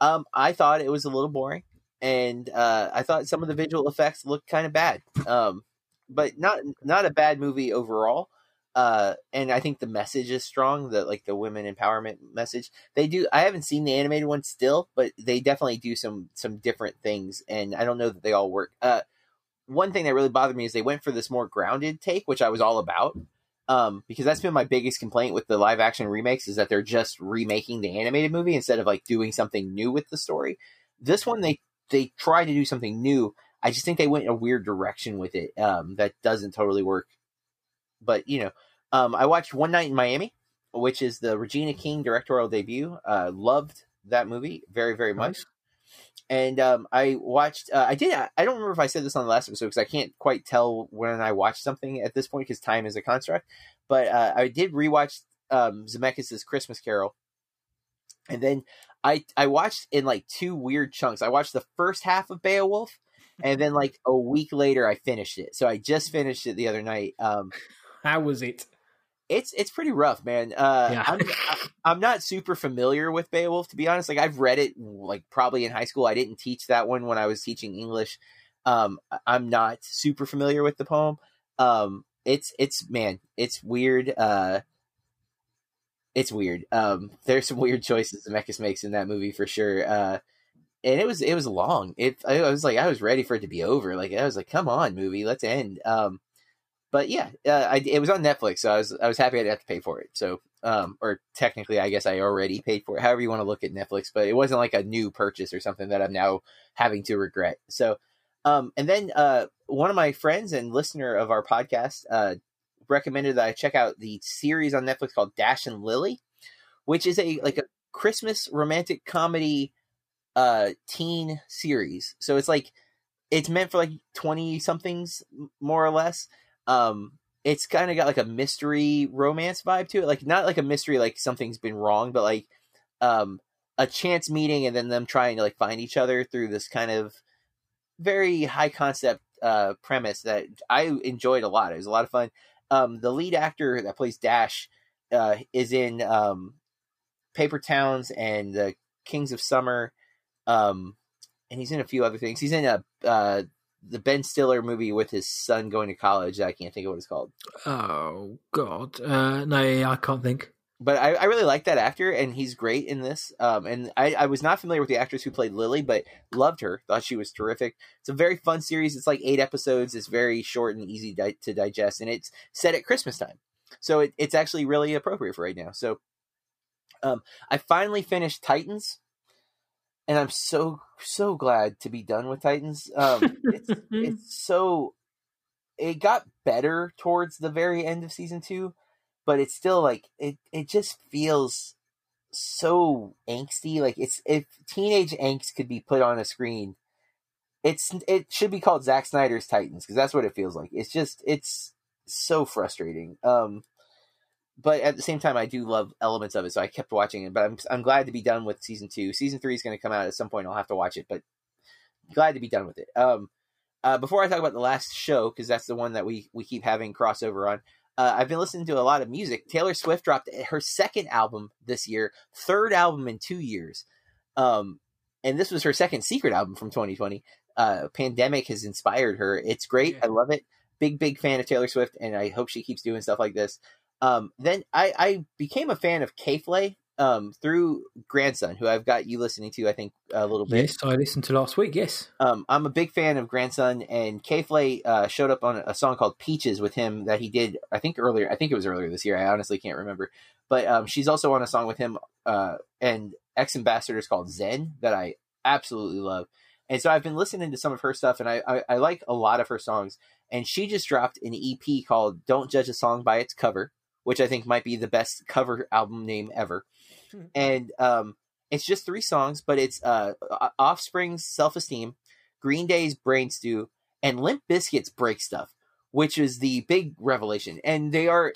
um, I thought it was a little boring, and uh, I thought some of the visual effects looked kind of bad. Um, but not not a bad movie overall. Uh, and I think the message is strong. The like the women empowerment message. They do. I haven't seen the animated one still, but they definitely do some some different things, and I don't know that they all work. Uh, one thing that really bothered me is they went for this more grounded take, which I was all about. Um, because that's been my biggest complaint with the live action remakes is that they're just remaking the animated movie instead of like doing something new with the story. This one they they try to do something new. I just think they went in a weird direction with it. Um, that doesn't totally work. But you know, um, I watched One Night in Miami, which is the Regina King directorial debut. Uh, loved that movie very very much. Nice. And um, I watched. Uh, I did. I don't remember if I said this on the last episode because I can't quite tell when I watched something at this point because time is a construct. But uh, I did rewatch um, Zemeckis' Christmas Carol, and then I I watched in like two weird chunks. I watched the first half of Beowulf, and then like a week later I finished it. So I just finished it the other night. Um, How was it? it's it's pretty rough, man. Uh, Yeah. I'm *laughs* I'm not super familiar with Beowulf to be honest. Like I've read it like probably in high school. I didn't teach that one when I was teaching English. Um, I'm not super familiar with the poem. Um, it's it's man, it's weird. Uh, it's weird. Um, there's some weird choices Zemeckis makes in that movie for sure. Uh, and it was it was long. It I I was like I was ready for it to be over. Like I was like, come on, movie, let's end. Um, but yeah, uh, I, it was on Netflix, so I was I was happy I didn't have to pay for it. So, um, or technically, I guess I already paid for it. However you want to look at Netflix, but it wasn't like a new purchase or something that I'm now having to regret. So, um, and then uh, one of my friends and listener of our podcast uh, recommended that I check out the series on Netflix called Dash and Lily, which is a like a Christmas romantic comedy uh teen series. So it's like it's meant for like 20 somethings more or less um it's kind of got like a mystery romance vibe to it. Like not like a mystery like something's been wrong but like um a chance meeting and then them trying to like find each other through this kind of very high concept uh premise that i enjoyed a lot. It was a lot of fun. Um the lead actor that plays dash uh is in um paper towns and the kings of summer um and he's in a few other things. He's in a uh the Ben Stiller movie with his son going to college. I can't think of what it's called, Oh God, uh, no, I can't think. but I, I really like that actor, and he's great in this. Um, and I, I was not familiar with the actress who played Lily, but loved her. Thought she was terrific. It's a very fun series. It's like eight episodes. It's very short and easy di- to digest, and it's set at Christmas time, so it, it's actually really appropriate for right now. So, um, I finally finished Titans. And I'm so so glad to be done with Titans. Um, it's *laughs* it's so it got better towards the very end of season two but it's still like it. It just feels so angsty. Like it's if teenage angst could be put on a screen, it's it should be called Zack Snyder's Titans because that's what it feels like. It's just it's so frustrating. Um, but at the same time, I do love elements of it, so I kept watching it. But I'm I'm glad to be done with season two. Season three is going to come out at some point. I'll have to watch it, but glad to be done with it. Um, uh, before I talk about the last show, because that's the one that we we keep having crossover on. Uh, I've been listening to a lot of music. Taylor Swift dropped her second album this year, third album in two years, um, and this was her second secret album from 2020. Uh, Pandemic has inspired her. It's great. Yeah. I love it. Big big fan of Taylor Swift, and I hope she keeps doing stuff like this. Um, then I, I became a fan of K-Flay um, through Grandson, who I've got you listening to, I think, a little bit. Yes, I listened to last week. Yes. Um, I'm a big fan of Grandson, and K-Flay uh, showed up on a song called Peaches with him that he did, I think, earlier. I think it was earlier this year. I honestly can't remember. But um, she's also on a song with him uh, and X Ambassadors called Zen that I absolutely love. And so I've been listening to some of her stuff, and I, I, I like a lot of her songs. And she just dropped an EP called Don't Judge a Song by Its Cover, which I think might be the best cover album name ever. Hmm. And um, it's just three songs, but it's uh, Offspring's Self Esteem, Green Day's Brain Stew, and Limp Bizkit's Break Stuff, which is the big revelation. And they are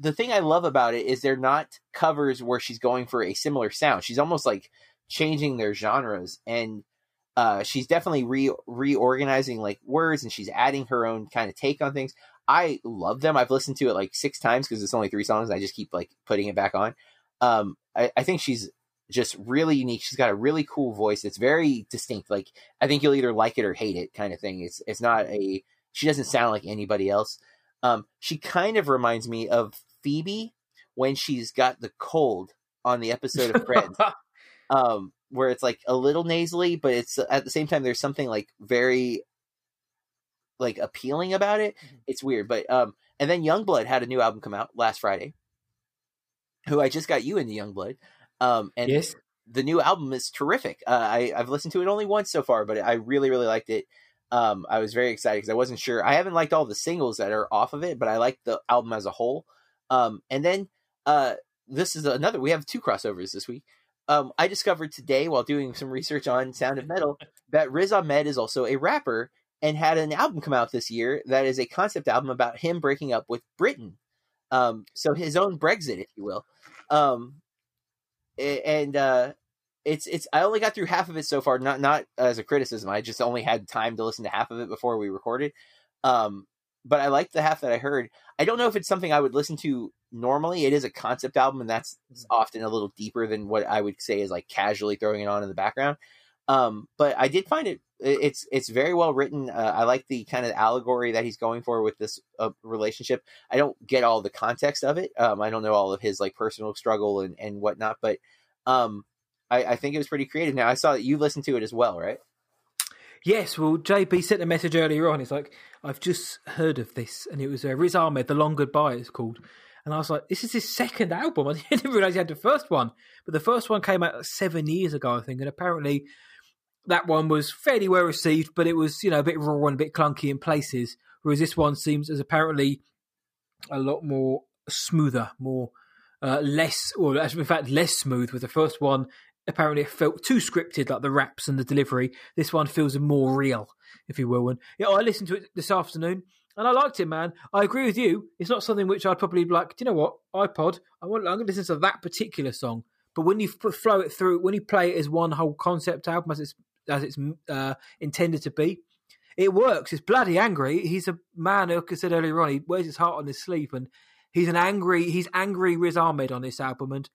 the thing I love about it is they're not covers where she's going for a similar sound. She's almost like changing their genres and uh, she's definitely re reorganizing like words and she's adding her own kind of take on things. I love them. I've listened to it like six times because it's only three songs. And I just keep like putting it back on. Um, I, I think she's just really unique. She's got a really cool voice. It's very distinct. Like I think you'll either like it or hate it, kind of thing. It's it's not a. She doesn't sound like anybody else. Um, she kind of reminds me of Phoebe when she's got the cold on the episode of Friends. *laughs* um, where it's like a little nasally, but it's at the same time there's something like very like appealing about it. Mhm. It's weird, but um, and then Yungblud had a new album come out last Friday. Who I just got you into Yungblud, um, and yes. the new album is terrific. Uh, I I've listened to it only once so far, but I really really liked it. Um, I was very excited because I wasn't sure. I haven't liked all the singles that are off of it, but I like the album as a whole. Um, and then uh, this is another. We have two crossovers this week. Um, I discovered today while doing some research on Sound of Metal that Riz Ahmed is also a rapper and had an album come out this year that is a concept album about him breaking up with Britain. Um, so his own Brexit, if you will. Um, and uh, it's it's I only got through half of it so far. Not not as a criticism. I just only had time to listen to half of it before we recorded. Um, but I liked the half that I heard. I don't know if it's something I would listen to normally. It is a concept album, and that's often a little deeper than what I would say is like casually throwing it on in the background. Um, but I did find it it's it's very well written. Uh, I like the kind of allegory that he's going for with this uh, relationship. I don't get all the context of it. Um, I don't know all of his like personal struggle and and whatnot, but um, I, I think it was pretty creative. Now I saw that you listened to it as well, right? Yes, well, JB sent a message earlier on. He's like, I've just heard of this, and it was uh, Riz Ahmed, The Long Goodbye, it's called. And I was like, this is his second album. *laughs* I didn't realize he had the first one, but the first one came out seven years ago, I think, and apparently that one was fairly well received, but it was you know a bit raw and a bit clunky in places. Whereas this one seems as apparently a lot more smoother, more uh, less, or in fact less smooth. With the first one, apparently it felt too scripted, like the raps and the delivery. This one feels more real, if you will. And yeah, I listened to it this afternoon. And I liked it, man. I agree with you. It's not something which I'd probably like. Do you know what? iPod. I want. I'm going to listen to that particular song. But when you flow it through, when you play it as one whole concept album, as it's as it's uh, intended to be, it works. It's bloody angry. He's a man, like I said earlier on, he wears his heart on his sleeve, and he's an angry, he's angry Riz Ahmed on this album. And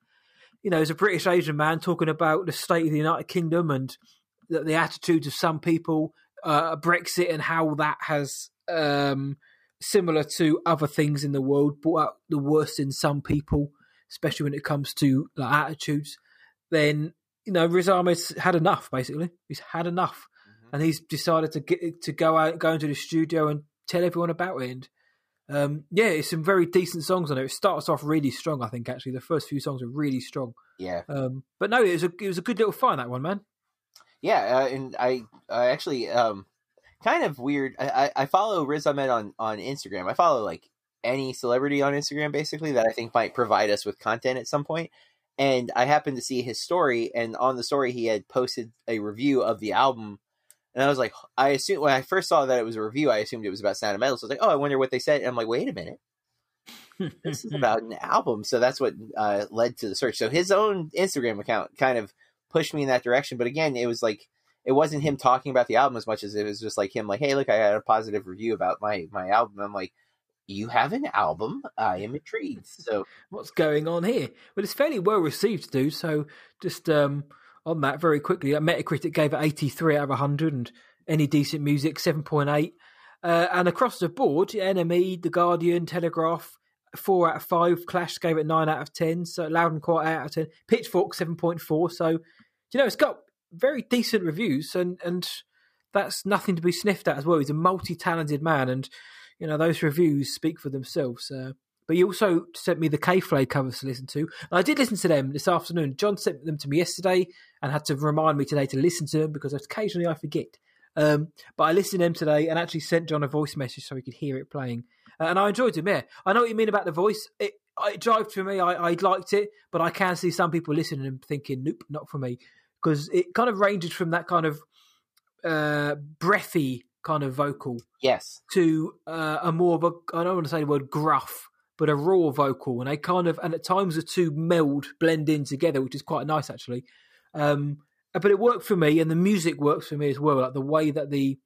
you know, as a British Asian man talking about the state of the United Kingdom and the, the attitudes of some people, uh, Brexit, and how that has, um, similar to other things in the world, brought out the worst in some people, especially when it comes to like, attitudes. Then you know, Riz Ahmed's had enough. Basically, he's had enough, and he's decided to get to go out, go into the studio, and tell everyone about it. And um, yeah, it's some very decent songs on it. It starts off really strong. I think actually the first few songs are really strong. Yeah, Um, but no, it was a it was a good little find that one, man. yeah, uh, and I I actually um kind of weird. I I, I follow Riz Ahmed on on Instagram. I follow like any celebrity on Instagram, basically that I think might provide us with content at some point. And I happened to see his story, and on the story he had posted a review of the album. And I was like, I assumed when I first saw that it was a review, I assumed it was about Sound of Metal. So I was like, oh, I wonder what they said. And I'm like, wait a minute, *laughs* this is about an album. So that's what uh, led to the search. So his own Instagram account kind of pushed me in that direction. But again, it was like it wasn't him talking about the album as much as it was just like him like, hey, look, I had a positive review about my my album. I'm like, you have an album? I am intrigued. *laughs* So What's going on here? Well, it's fairly well received, dude. So just um, on that very quickly, uh, Metacritic gave it 83 out of 100, and any decent music 7.8. Uh, and across the board, NME, The Guardian, Telegraph, four out of five. Clash gave it nine out of ten. So Loud and Quiet out of ten. Pitchfork seven point four. So you know it's got very decent reviews, and and that's nothing to be sniffed at as well. He's a multi-talented man, and you know those reviews speak for themselves. Uh, but you also sent me the K-Flay covers to listen to. And I did listen to them this afternoon. John sent them to me yesterday and had to remind me today to listen to them because occasionally I forget. Um, but I listened to them today and actually sent John a voice message so he could hear it playing. Uh, and I enjoyed them, yeah. I know what you mean about the voice. It, it jived for me. I, I liked it, but I can see some people listening and thinking, nope, not for me. Because it kind of ranges from that kind of uh, breathy kind of vocal yes, to uh, a more of a I don't want to say the word gruff, but a raw vocal, and they kind of and at times the two meld blend in together, which is quite nice actually. Um, but it worked for me, and the music works for me as well. Like the way that the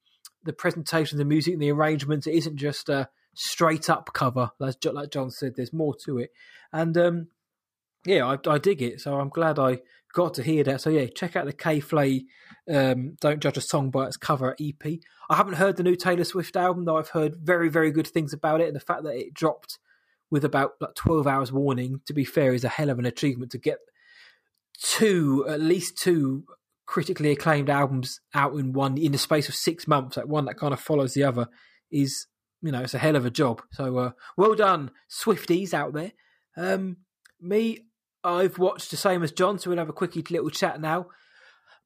the presentation, the music, and the arrangements, it isn't just a straight up cover, like like John said. There's more to it, and um, yeah, I, I dig it. So I'm glad I got to hear that. So yeah, check out the K Flay. Um, Don't judge a song by its cover EP. I haven't heard the new Taylor Swift album, though. I've heard very, very good things about it, and the fact that it dropped with about like 12 hours warning, to be fair, is a hell of an achievement to get two, at least two critically acclaimed albums out in one in the space of six months. Like one that kind of follows the other is, you know, it's a hell of a job. So uh, well done, Swifties out there. Um, me, I've watched the same as John, so we'll have a quickie little chat now.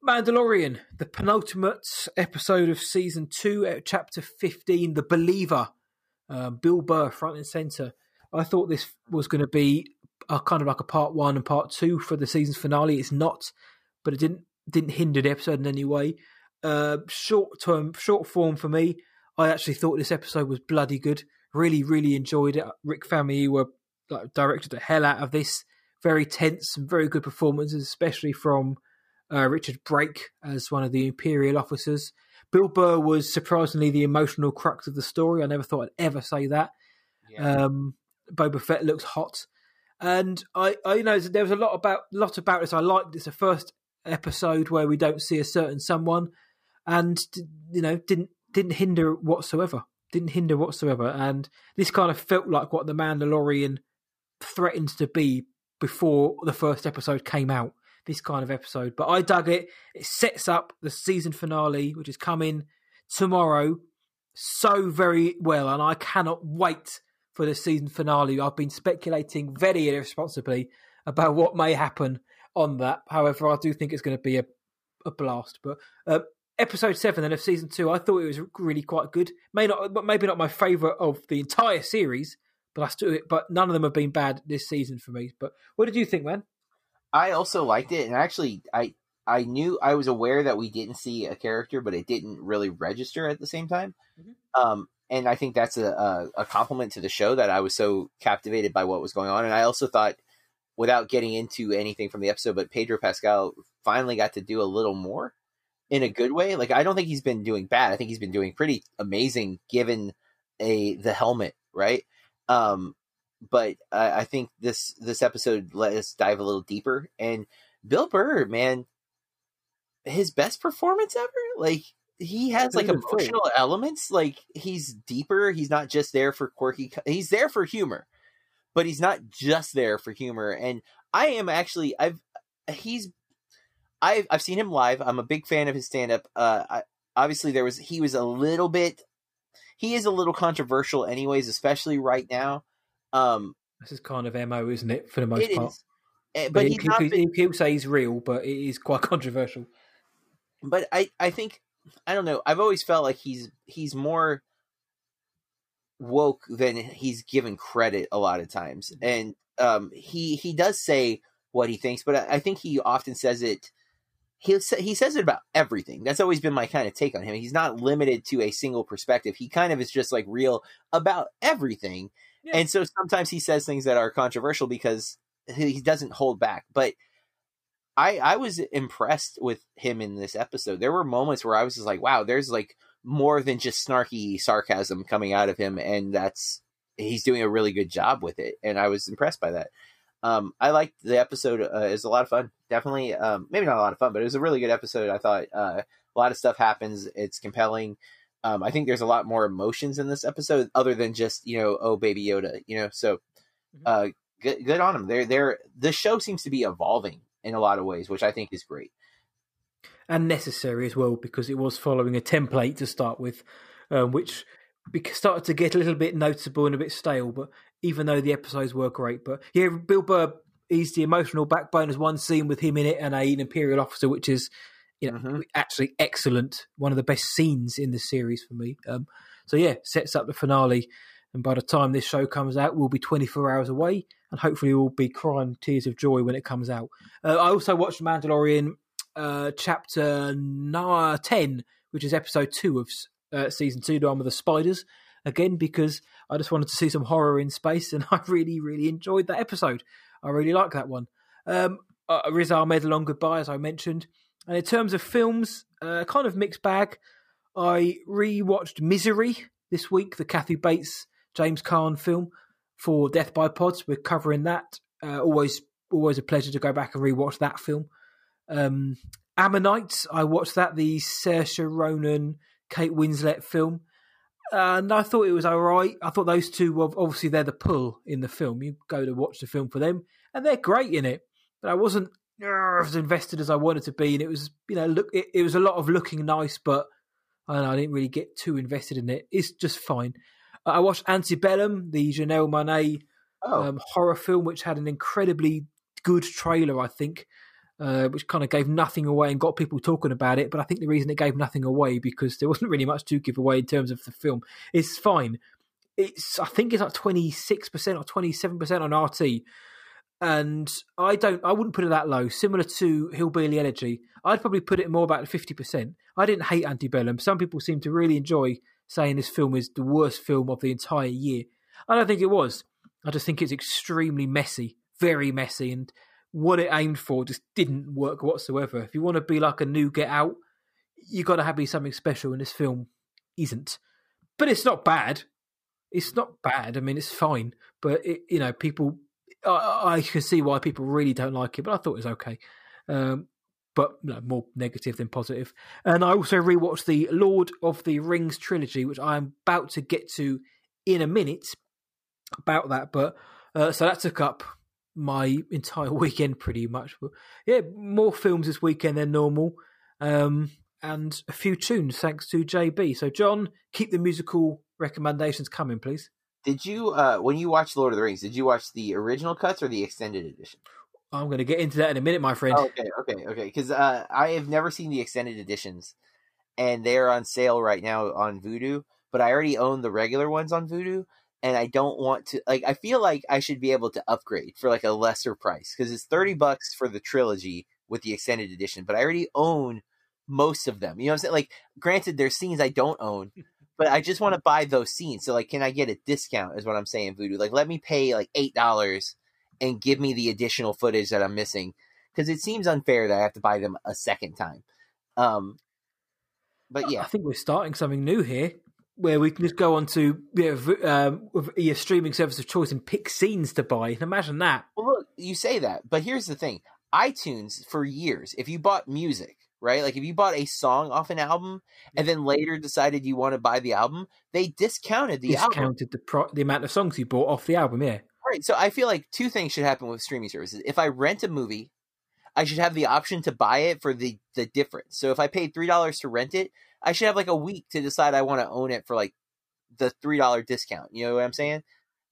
Mandalorian, the penultimate episode of season two, uh, chapter 15, The Believer. Um, Bill Burr, front and center. I thought this was going to be a kind of like a part one and part two for the season's finale. It's not, but it didn't didn't hinder the episode in any way. Uh, short term, short form for me. I actually thought this episode was bloody good. Really, really enjoyed it. Rick Famuyiwa like directed the hell out of this. Very tense and very good performances, especially from uh, Richard Brake as one of the Imperial officers. Bill Burr was surprisingly the emotional crux of the story. I never thought I'd ever say that. Um, Boba Fett looks hot, and I, I you know there was a lot about lot about this. I liked this. The first episode where we don't see a certain someone, and you know didn't didn't hinder whatsoever. Didn't hinder whatsoever, and this kind of felt like what the Mandalorian threatened to be before the first episode came out. This kind of episode, but I dug it. It sets up the season finale, which is coming tomorrow, so very well, and I cannot wait for the season finale. I've been speculating very irresponsibly about what may happen on that. However, I do think it's going to be a, a blast. But uh, episode seven then of season two, I thought it was really quite good. May not, maybe not my favorite of the entire series. But I still, but none of them have been bad this season for me. But what did you think, man? I also liked it, and actually, I I knew I was aware that we didn't see a character, but it didn't really register at the same time. Mhm. Um, and I think that's a, a a compliment to the show that I was so captivated by what was going on, and I also thought, without getting into anything from the episode, but Pedro Pascal finally got to do a little more in a good way. Like I don't think he's been doing bad. I think he's been doing pretty amazing given a the helmet, right? Um, but I, I think this this episode let us dive a little deeper. And Bill Burr, man, his best performance ever. Like he has like emotional elements. Like he's deeper. He's not just there for quirky. He's there for humor, but he's not just there for humor. And I am actually I've he's I've I've seen him live. I'm a big fan of his stand up. Uh, I, obviously there was he was a little bit he is a little controversial anyways especially right now um This is kind of mo, isn't it, for the most part? is Eh, But but he, he's not he, been, he'll say he's real, but it is quite *laughs* controversial. but i i think i don't know i've always felt like he's he's more woke than he's given credit a lot of times, and um, he he does say what he thinks, but I, I think he often says it. He he says it about everything. That's always been my kind of take on him. He's not limited to a single perspective. He kind of is just like real about everything, Yeah. and so sometimes he says things that are controversial because he he doesn't hold back. But I I was impressed with him in this episode. There were moments where I was just like, wow, there's like more than just snarky sarcasm coming out of him, and that's he's doing a really good job with it, and I was impressed by that. Um, I liked the episode. Uh, it was a lot of fun. Definitely, um, maybe not a lot of fun, but it was a really good episode. I thought uh, a lot of stuff happens. It's compelling. Um, I think there's a lot more emotions in this episode, other than just you know, oh baby Yoda, you know. So, uh, good, good on them. They're they're the show seems to be evolving in a lot of ways, which I think is great. and necessary as well because it was following a template to start with, um, which started to get a little bit noticeable and a bit stale. But even though the episodes were great, but yeah, Bill Burr, he's the emotional backbone. There's one scene with him in it and a, an Imperial officer, which is you know Mhm. actually excellent. One of the best scenes in the series for me. Um, so yeah, sets up the finale. And by the time this show comes out, we'll be 24 hours away, and hopefully we'll be crying tears of joy when it comes out. Uh, I also watched Mandalorian uh, chapter nine, 10, which is episode two of uh, season two, The Arm of the Spiders, again, because I just wanted to see some horror in space, and *laughs* I really, really enjoyed that episode. I really like that one. Um, uh, Riz Ahmed, Long Goodbye, as I mentioned. And in terms of films, uh, kind of mixed bag. I rewatched Misery this week, the Kathy Bates James Caan film for Death by Pods. We're covering that. Uh, always, always a pleasure to go back and rewatch that film. Um, Ammonites, I watched that, the Saoirse Ronan, Kate Winslet film. And I thought it was all right. I thought those two, were obviously, they're the pull in the film. You go to watch the film for them, and they're great in it. But I wasn't as invested as I wanted to be, and it was, you know, look, it, it was a lot of looking nice, but I, don't know, I didn't really get too invested in it. It's just fine. Uh, I watched Antebellum, the Janelle Monáe Oh, um, horror film, which had an incredibly good trailer, I think, uh, which kind of gave nothing away and got people talking about it. But I think the reason it gave nothing away because there wasn't *laughs* really much to give away in terms of the film. It's fine. It's I think it's like twenty six percent or twenty seven percent on RT, and I don't I wouldn't put it that low. Similar to Hillbilly Elegy, I'd probably put it more about fifty percent. I didn't hate Antebellum. Some people seem to really enjoy saying this film is the worst film of the entire year. I don't think it was. I just think it's extremely messy, very messy, and what it aimed for just didn't work whatsoever. If you want to be like a new Get Out, you got to have something special, and this film isn't. But it's not bad. It's not bad. I mean, it's fine. But it, you know, people, I, I can see why people really don't like it. But I thought it was okay. Um, but no, more negative than positive. And I also rewatched the Lord of the Rings trilogy, which I'm about to get to in a minute about that. But uh, so that took up my entire *laughs* weekend pretty much. But yeah, more films this weekend than normal, um, and a few tunes thanks to JB. So John, keep the musical recommendations coming, please. did you uh, when you watched Lord of the Rings? Did you watch the original cuts or the extended edition? I'm going to get into that in a minute, my friend. Oh, okay, okay, okay. Because uh, I have never seen the extended editions, and they're on sale right now on Vudu. But I already own the regular ones on Vudu, and I don't want to. Like, I feel like I should be able to upgrade for like a lesser price because it's thirty bucks for the trilogy with the extended edition. But I already own most of them. You know what I'm saying? Like, granted, there's scenes I don't own. *laughs* But I just want to buy those scenes. So, like, can I get a discount? Is what I'm saying, Vudu. Like, let me pay like eight dollars and give me the additional footage that I'm missing because it seems unfair that I have to buy them a second time. Um, but yeah. I think we're starting something new here. Where we can just go on to you know, um, your streaming service of choice and pick scenes to buy. Imagine that. well, look, you say that, but here's the thing: iTunes for years, if you bought music, right, like if you bought a song off an album and then later decided you want to buy the album, they discounted the album. Discounted the pro- the amount of songs you bought off the album. Yeah, Right. So I feel like two things should happen with streaming services. If I rent a movie, I should have the option to buy it for the the difference. So if I paid three dollars to rent it, I should have like a week to decide I want to own it for like the three dollar discount. You know what I'm saying?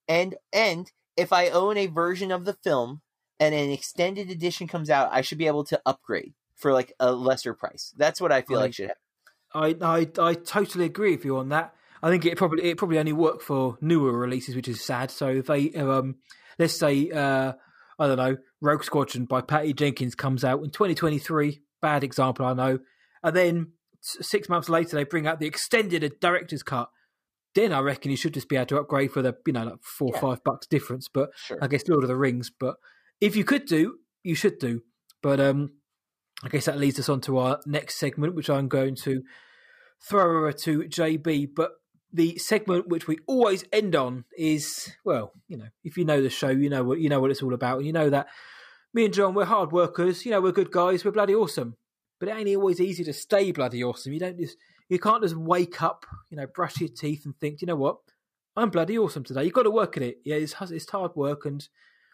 And and if I own a version of the film and an extended edition comes out, I should be able to upgrade for like a lesser price. That's what I feel Right. like should happen. I, I I totally agree with you on that. I think it probably it probably only worked for newer releases, which is sad. So if they um, let's say uh, I don't know, Rogue Squadron by Patty Jenkins comes out in 2023. Bad example, I know. And then six months later, they bring out the extended director's cut. Then I reckon you should just be able to upgrade for the you know like four or Yeah. five bucks difference. But Sure. I guess Lord of the Rings. But if you could do, you should do. But um, I guess that leads us on to our next segment, which I'm going to throw over to JB. But the segment which we always end on is well, you know, if you know the show, you know what you know what it's all about, and you know that me and John we're hard workers. You know, we're good guys. We're bloody awesome. But it ain't always easy to stay bloody awesome. You don't just you can't just wake up, you know, brush your teeth and think, you know what, I'm bloody awesome today. You've got to work at it. Yeah, it's it's hard work, and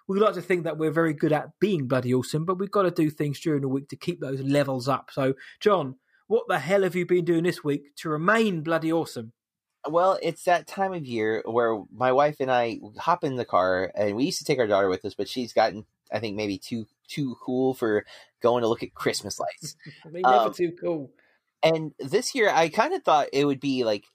we like to think that we're very good at being bloody awesome, but we've got to do things during the week to keep those levels up. So, John, what the hell have you been doing this week to remain bloody awesome? Well, it's that time of year where my wife and I hop in the car, and we used to take our daughter with us, but she's gotten, I think, maybe too too cool for going to look at Christmas lights. *laughs* They're never Um, too cool. and this year, I kind of thought it would be like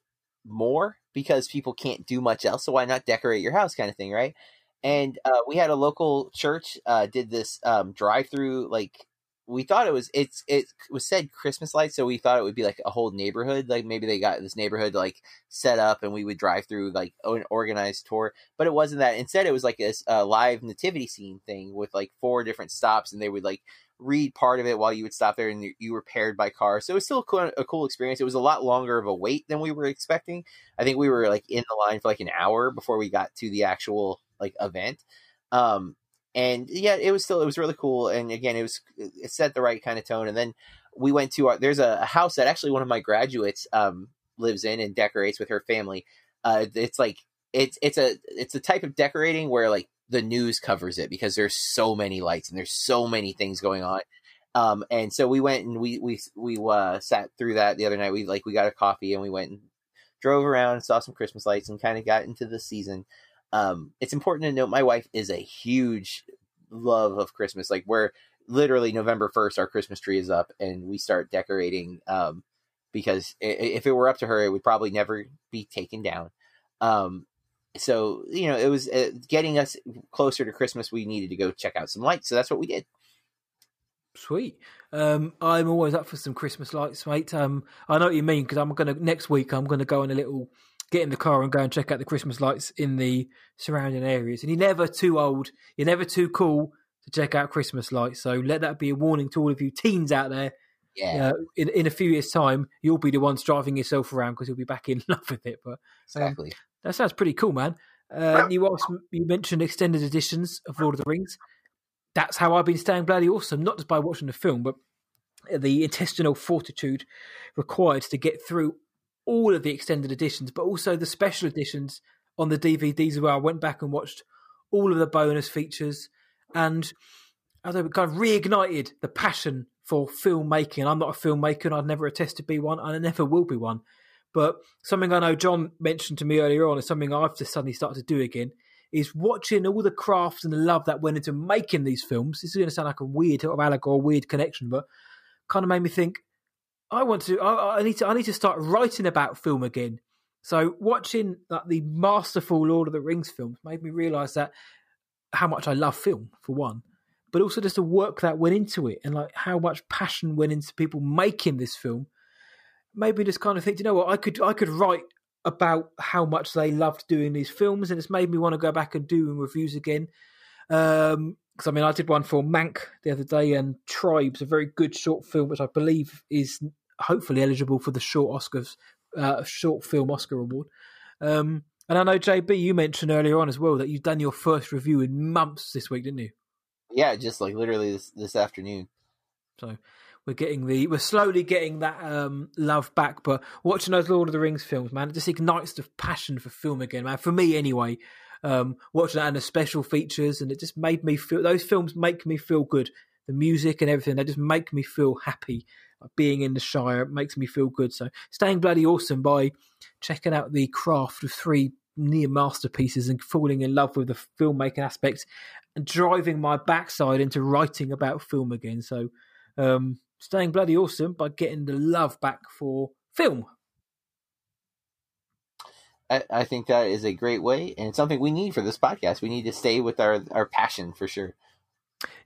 more because people can't do much else, so why not decorate your house, kind of thing, right? And uh, we had a local church uh, did this um, drive through like we thought it was it's it was said Christmas lights, so we thought it would be like a whole neighborhood. Like maybe they got this neighborhood like set up, and we would drive through like an organized tour. But it wasn't that. Instead, it was like a, a live nativity scene thing with like four different stops, and they would like read part of it while you would stop there, and you, you were paired by car. So it was still a cool, a cool experience. It was a lot longer of a wait than we were expecting. I think we were like in the line for like an hour before we got to the actual like event. Um, and yeah, it was still it was really cool. And again, it was it set the right kind of tone. And then we went to our there's a, a house that actually one of my graduates um lives in and decorates with her family. Uh, it's like it's it's a it's a type of decorating where like the news covers it because there's so many lights and there's so many things going on. Um, and so we went and we we we uh, sat through that the other night. We like we got a coffee and we went and drove around and saw some Christmas lights and kind of got into the season. Um, it's important to note my wife is a huge love of Christmas. Like we're literally November first, our Christmas tree is up and we start decorating. Um, because if it were up to her, it would probably never be taken down. Um, so you know, it was uh, getting us closer to Christmas. We needed to go check out some lights, so that's what we did. Sweet. Um, I'm always up for some Christmas lights, mate. Um, I know what you mean because I'm gonna next week. I'm gonna go on a little get in the car and go and check out the Christmas lights in the surrounding areas. And you're never too old. You're never too cool to check out Christmas lights. So let that be a warning to all of you teens out there. Yeah, Uh, in in a few years' time, you'll be the ones driving yourself around because you'll be back in *laughs* love with it. But exactly. that sounds pretty cool, man. Uh, you asked, you mentioned extended editions of Lord of the Rings. That's how I've been staying bloody awesome, not just by watching the film, but the intestinal fortitude required to get through all of the extended editions, but also the special editions on the DVDs well. I went back and watched all of the bonus features, and I kind of reignited the passion for filmmaking. And I'm not a filmmaker, and I'd never attest to be one, and I never will be one. But something I know John mentioned to me earlier on is something I've just suddenly started to do again is watching all the craft and the love that went into making these films. This is going to sound like a weird sort of allegory, weird connection, but kind of made me think I want to. I, I need to. I need to start writing about film again. So watching like the masterful Lord of the Rings films made me realise that how much I love film for one, but also just the work that went into it and like how much passion went into people making this film. Made me just kind of think, you know what, I could I could write about how much they loved doing these films, and it's made me want to go back and do reviews again. Um, because I mean, I did one for Mank the other day, and Tribes, a very good short film, which I believe is hopefully eligible for the short Oscars, uh, short film Oscar award. Um, and I know JB, you mentioned earlier on as well that you've done your first review in months this week, didn't you? Yeah, just like literally this this afternoon. So we're getting the we're slowly getting that um, love back. But watching those Lord of the Rings films, man, it just ignites the passion for film again, man. For me, anyway. Um, watching that and the special features, and it just made me feel. Those films make me feel good. The music and everything, they just make me feel happy. Being in the Shire makes me feel good. So staying bloody awesome by checking out the craft of three near masterpieces and falling in love with the filmmaking aspects and driving my backside into writing about film again. So um, staying bloody awesome by getting the love back for film. I, I think that is a great way, and it's something we need for this podcast. We need to stay with our our passion for sure.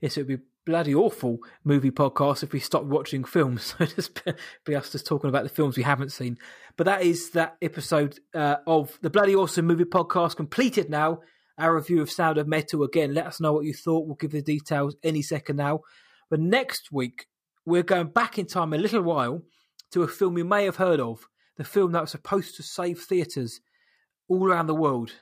Yes, it would be bloody awful movie podcast if we stopped watching films. *laughs* So just be, us just talking about the films we haven't seen. But that is that episode uh, of the bloody awesome movie podcast completed now. Our review of Sound of Metal again. Let us know what you thought. We'll give the details any second now. But next week we're going back in time a little while to a film you may have heard of. The film that was supposed to save theatres all around the world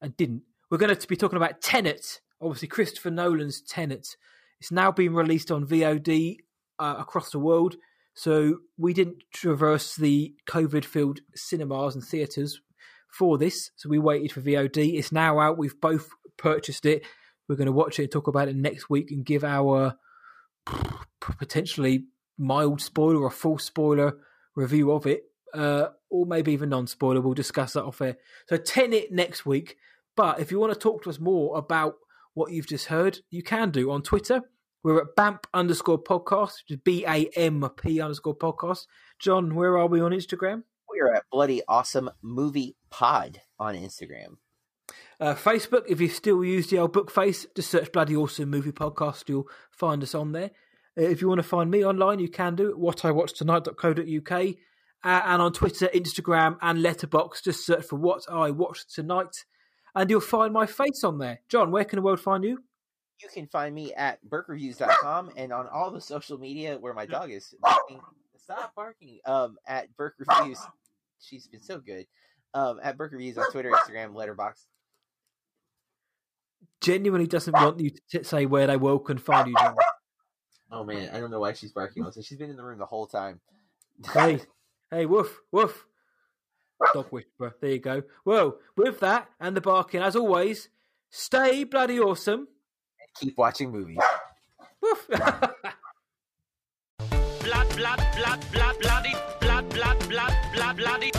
and didn't. We're going to be talking about Tenet, obviously Christopher Nolan's Tenet. It's now been released on VOD uh, across the world. So we didn't traverse the COVID filled cinemas and theatres for this. So we waited for VOD. It's now out. We've both purchased it. We're going to watch it and talk about it next week and give our potentially mild spoiler or full spoiler review of it. Uh, or maybe even non spoiler. We'll discuss that off air. So Tenet next week. But if you want to talk to us more about what you've just heard, you can do on Twitter. We're at BAMP underscore podcast, which is B A M P underscore podcast. John, where are we on Instagram? We are at Bloody Awesome Movie Pod on Instagram. Uh, Facebook, if you still use the old book face, just search Bloody Awesome Movie Podcast. You'll find us on there. Uh, if you want to find me online, you can do it. Whatiwatchtonight.co.uk. Uh, and on Twitter, Instagram, and Letterboxd, just search for What I Watched Tonight. And you'll find my face on there. John, where can the world find you? You can find me at burkreviews.com and on all the social media where my dog is barking. Stop barking. Um, at Burke Reviews. She's been so good. Um, at Burke Reviews on Twitter, Instagram, Letterboxd. Genuinely doesn't want you to say where they will can find you, John. Oh man, I don't know why she's barking. Also, she's been in the room the whole time. hey, hey, woof, woof. Dog whisperer. There you go. Well, with that and the barking, as always, stay bloody awesome. Keep watching movies. Woof. *laughs* blood, blood, blood, blood, bloody, blood, blood, blood, blood, bloody,